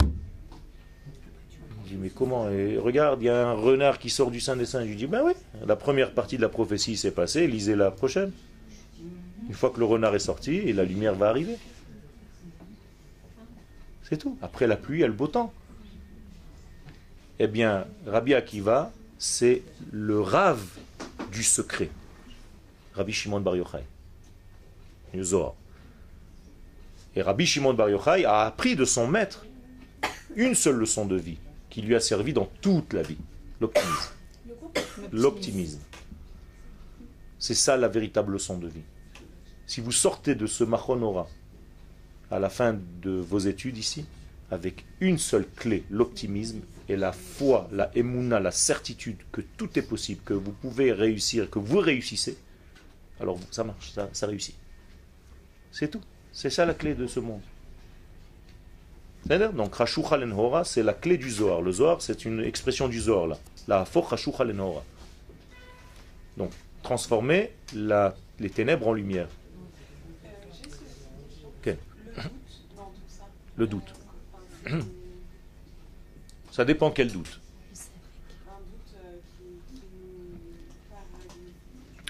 Il dit, mais comment et Regarde, il y a un renard qui sort du sein des saints. Je dis, ben oui, la première partie de la prophétie s'est passée, lisez la prochaine. Une fois que le renard est sorti, et la lumière va arriver. C'est tout. Après la pluie, il y a le beau temps. Eh bien, Rabbi Akiva, c'est le rave du secret. Rabbi Shimon Bar Yochai. Et Rabbi Shimon Bar Yochai a appris de son maître une seule leçon de vie qui lui a servi dans toute la vie. L'optimisme. L'optimisme. C'est ça la véritable leçon de vie. Si vous sortez de ce Machonora à la fin de vos études ici, avec une seule clé, l'optimisme et la foi, la émouna, la certitude que tout est possible, que vous pouvez réussir, que vous réussissez, alors ça marche, ça réussit. C'est tout. C'est ça la clé de ce monde. Donc, Rashucha Lenhora, c'est la clé du Zohar. Le Zohar, c'est une expression du Zohar, là. La Rashucha Lenhora. Donc, transformer la, les ténèbres en lumière. Le doute. Ça dépend quel doute.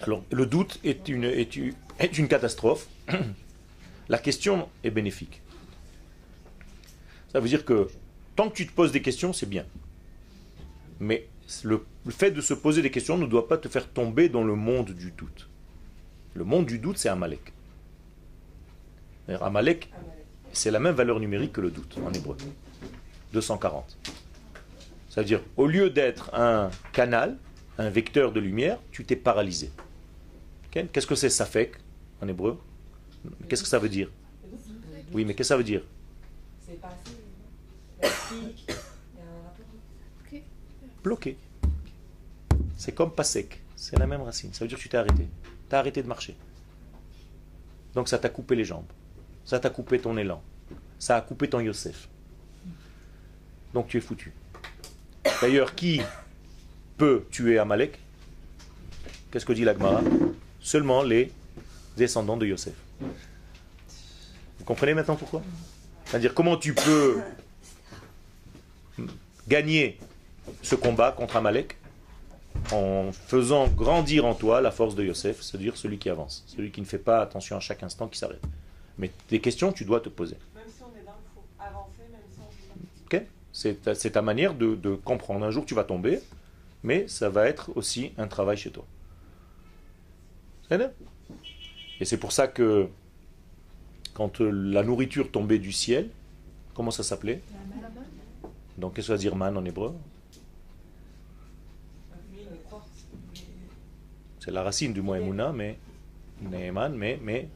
Alors, le doute est une, est une catastrophe la question est bénéfique. Ça veut dire que tant que tu te poses des questions, c'est bien. Mais le, fait de se poser des questions ne doit pas te faire tomber dans le monde du doute. Le monde du doute, c'est Amalek. Amalek, c'est la même valeur numérique que le doute en hébreu. 240. C'est-à-dire, au lieu d'être un canal, un vecteur de lumière, tu t'es paralysé. Qu'est-ce que c'est Safek en hébreu? Qu'est-ce que ça veut dire? Oui, mais qu'est-ce que ça veut dire? Bloqué. C'est comme pas sec. C'est la même racine. Ça veut dire que tu t'es arrêté. Tu as arrêté de marcher. Donc ça t'a coupé les jambes. Ça t'a coupé ton élan. Ça a coupé ton Yosef. Donc tu es foutu. D'ailleurs, qui peut tuer Amalek? Qu'est-ce que dit l'Agmara? Seulement les descendants de Yosef. Vous comprenez maintenant pourquoi? C'est-à-dire comment tu peux gagner ce combat contre Amalek en faisant grandir en toi la force de Yosef, c'est-à-dire celui qui avance, celui qui ne fait pas attention à chaque instant qui s'arrête. Mais des questions, tu dois te poser. Même si on est dans il faut avancer, même si on Ok? C'est ta, manière de, de, comprendre. Un jour, tu vas tomber, mais ça va être aussi un travail chez toi. C'est Et c'est pour ça que quand euh, la nourriture tombait du ciel, comment ça s'appelait? Donc qu'est-ce que ça veut dire man en hébreu? C'est la racine du mot Emouna, mais mais mais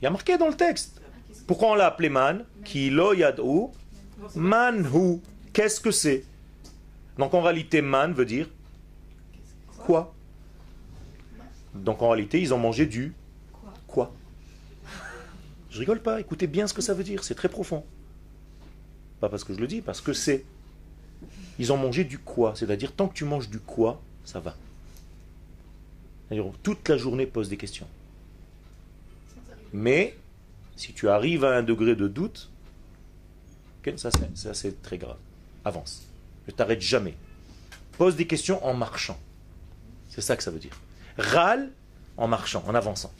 il y a marqué dans le texte. Pourquoi on l'a appelé man? Ki lo yad'u manhu. Qu'est-ce que c'est? Donc en réalité, man veut dire quoi? Donc en réalité, ils ont mangé du quoi Je rigole pas, écoutez bien ce que ça veut dire, c'est très profond. Pas parce que je le dis, parce que c'est. Ils ont mangé du quoi, c'est-à-dire tant que tu manges du quoi, ça va. C'est-à-dire, Toute la journée pose des questions. Mais si tu arrives à un degré de doute, ça, c'est très grave. Avance. Ne t'arrête jamais. Pose des questions en marchant. C'est ça que ça veut dire. Râle en marchant, en avançant.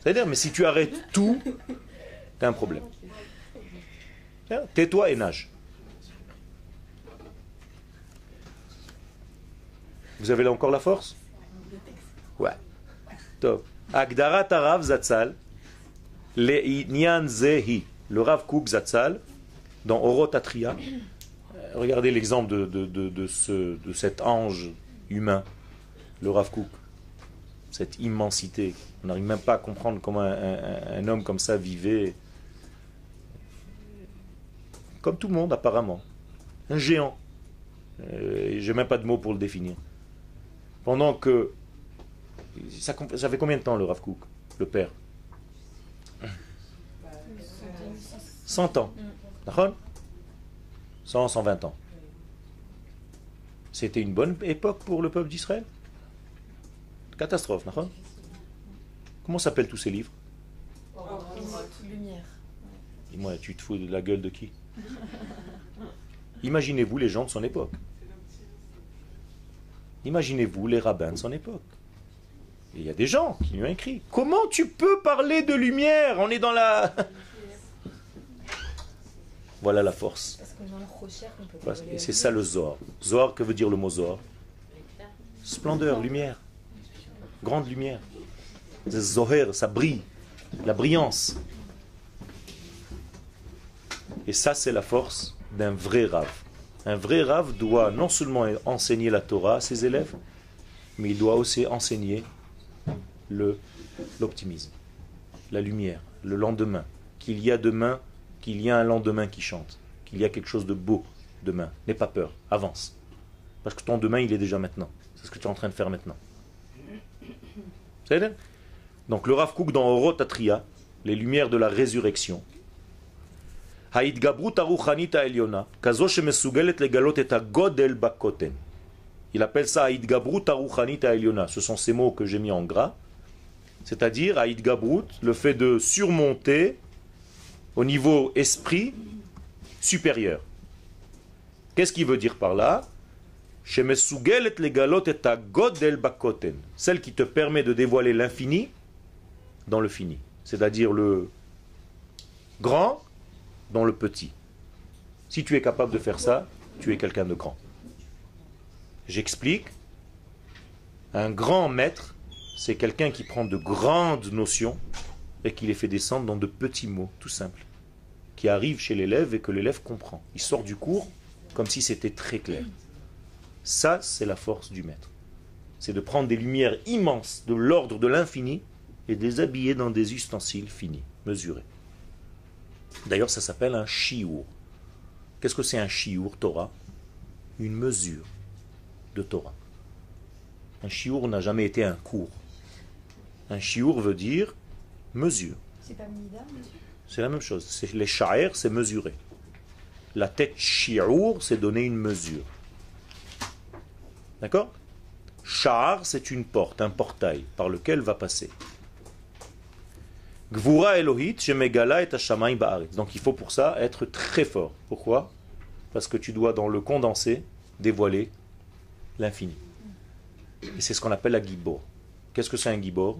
C'est-à-dire, mais si tu arrêtes tout, t'as un problème. Tais-toi et nage. Vous avez là encore la force? Ouais. Top. Agdarat Arav Zatzal, Zehi, le Rav Kook Zatzal, dans Orot Atria. Euh, Regardez l'exemple de, de, de ce, de cet ange humain, le Rav. Cette immensité. On n'arrive même pas à comprendre comment un, homme comme ça vivait. Comme tout le monde, apparemment. Un géant. Euh, J'ai même pas de mots pour le définir. Pendant que. Ça, fait combien de temps le Rav le père? 100 ans. D'accord? 100, 120 ans. C'était une bonne époque pour le peuple d'Israël? Catastrophe, d'accord Comment s'appellent tous ces livres? Lumière. Dis-moi, tu te fous de la gueule de qui? Imaginez-vous les gens de son époque. Imaginez-vous les rabbins de son époque. Et il y a des gens qui lui ont écrit. Comment tu peux parler de lumière? On est dans la... voilà la force. Parce que dans le rocher, on peut Parce- Et c'est ça le Zohar. Zohar, que veut dire le mot Zohar Splendeur, lumière. Grande lumière. Zohar, ça brille. La brillance. Et ça, c'est la force d'un vrai Rav. Un vrai Rav doit non seulement enseigner la Torah à ses élèves, mais il doit aussi enseigner le l'optimisme, la lumière, le lendemain. Qu'il y a demain, qu'il y a un lendemain qui chante, qu'il y a quelque chose de beau demain. N'aie pas peur, avance. Parce que ton demain, il est déjà maintenant. C'est ce que tu es en train de faire maintenant. Donc le Rav Kook dans Orotatria, les lumières de la résurrection. Il appelle ça Ce sont ces mots que j'ai mis en gras. C'est-à-dire, Haïd Gabrut, le fait de surmonter au niveau esprit supérieur. Qu'est-ce qu'il veut dire par là? Celle qui te permet de dévoiler l'infini dans le fini, c'est-à-dire le grand dans le petit. Si tu es capable de faire ça, tu es quelqu'un de grand. J'explique. Un grand maître, c'est quelqu'un qui prend de grandes notions et qui les fait descendre dans de petits mots, tout simple qui arrivent chez l'élève et que l'élève comprend. Il sort du cours comme si c'était très clair. Ça, c'est la force du maître. C'est de prendre des lumières immenses de l'ordre de l'infini et de les habiller dans des ustensiles finis, mesurés. D'ailleurs, ça s'appelle un chiour. Qu'est-ce que c'est un chiour Torah? Une mesure de Torah. Un chiour n'a jamais été un cours. Un chiour veut dire mesure. C'est pas C'est la même chose. Les sha'ir, c'est mesurer. La tête chiour, c'est donner une mesure. D'accord? Sha'ar, c'est une porte, un portail par lequel va passer. Gvura Elohit, Shemegala et Hashamayim Ba'aretz. Donc il faut pour ça être très fort. Pourquoi? Parce que tu dois dans le condensé dévoiler l'infini. Et c'est ce qu'on appelle la Gibor. Qu'est-ce que c'est un Gibor?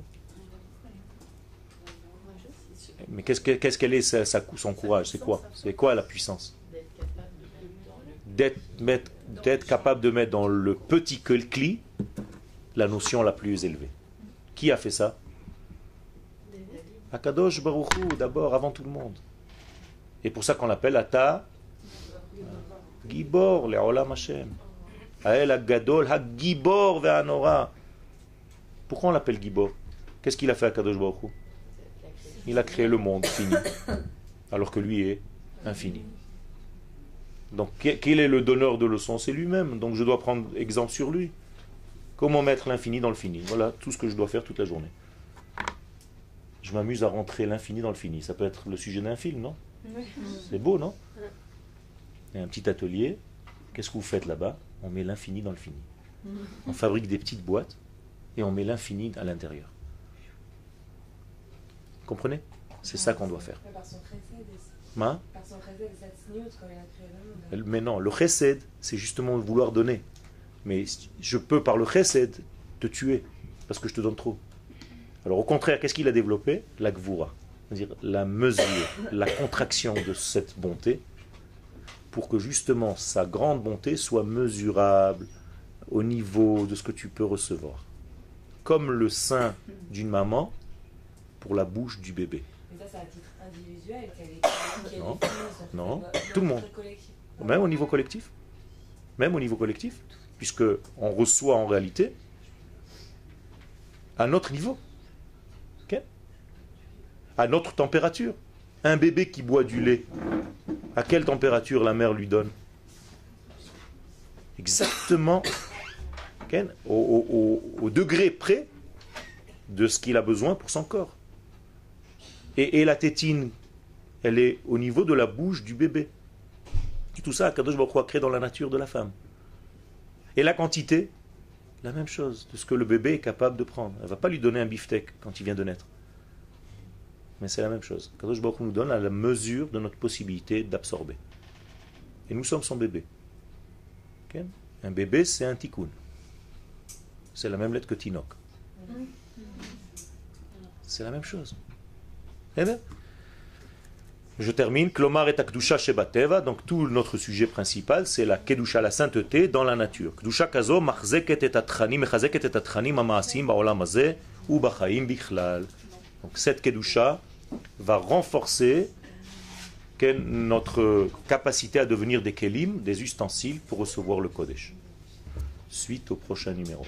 Mais qu'est-ce que- qu'est-ce qu'elle est, son courage? C'est quoi? C'est quoi la puissance? D'être capable de mettre dans le petit cli la notion la plus élevée. Qui a fait ça? Akadosh Baruchou, d'abord, avant tout le monde. Et pour ça qu'on l'appelle Ata Gibor, le Olam Hashem. Ael Agadol, Ha-Gibor Ve'anora. Pourquoi on l'appelle Gibor? Qu'est-ce qu'il a fait à Kadosh Baruchou Il a créé le monde fini, alors que lui est infini. Donc, quel est le donneur de leçons C'est lui-même. Donc, je dois prendre exemple sur lui. Comment mettre l'infini dans le fini? Voilà tout ce que je dois faire toute la journée. Je m'amuse à rentrer l'infini dans le fini. Ça peut être le sujet d'un film, non? C'est beau, non? Il y a un petit atelier. Qu'est-ce que vous faites là-bas? On met l'infini dans le fini. On fabrique des petites boîtes et on met l'infini à l'intérieur. Comprenez? C'est ça qu'on doit faire. Mais non, le chesed, c'est justement vouloir donner. Mais je peux par le chesed te tuer, parce que je te donne trop. Alors au contraire, qu'est-ce qu'il a développé? La gvura, c'est-à-dire la mesure, la contraction de cette bonté, pour que justement sa grande bonté soit mesurable au niveau de ce que tu peux recevoir. Comme le sein d'une maman pour la bouche du bébé. Mais ça, c'est un titre individuel Non, non, tout le monde. Même au niveau collectif. Même au niveau collectif, puisque on reçoit en réalité à notre niveau, à notre température. Un bébé qui boit du lait, à quelle température la mère lui donne? Exactement au, degré près de ce qu'il a besoin pour son corps. Et, la tétine, elle est au niveau de la bouche du bébé. Tout ça, Kadosh Baruch a créé dans la nature de la femme. Et la quantité, la même chose, de ce que le bébé est capable de prendre. Elle ne va pas lui donner un beefsteak quand il vient de naître. Mais c'est la même chose. Kadosh Baruch nous donne à la mesure de notre possibilité d'absorber. Et nous sommes son bébé. Un bébé, c'est un tikkun. C'est la même lettre que Tinok. C'est la même chose. Je termine. Klomar et Shebateva. Donc tout notre sujet principal, c'est la Kedusha, la sainteté dans la nature. Kedusha kazo machzeket et mechazeket et ba'olam b'chaim bichlal. Donc cette Kedusha va renforcer notre capacité à devenir des kelim, des ustensiles pour recevoir le Kodesh. Suite au prochain numéro.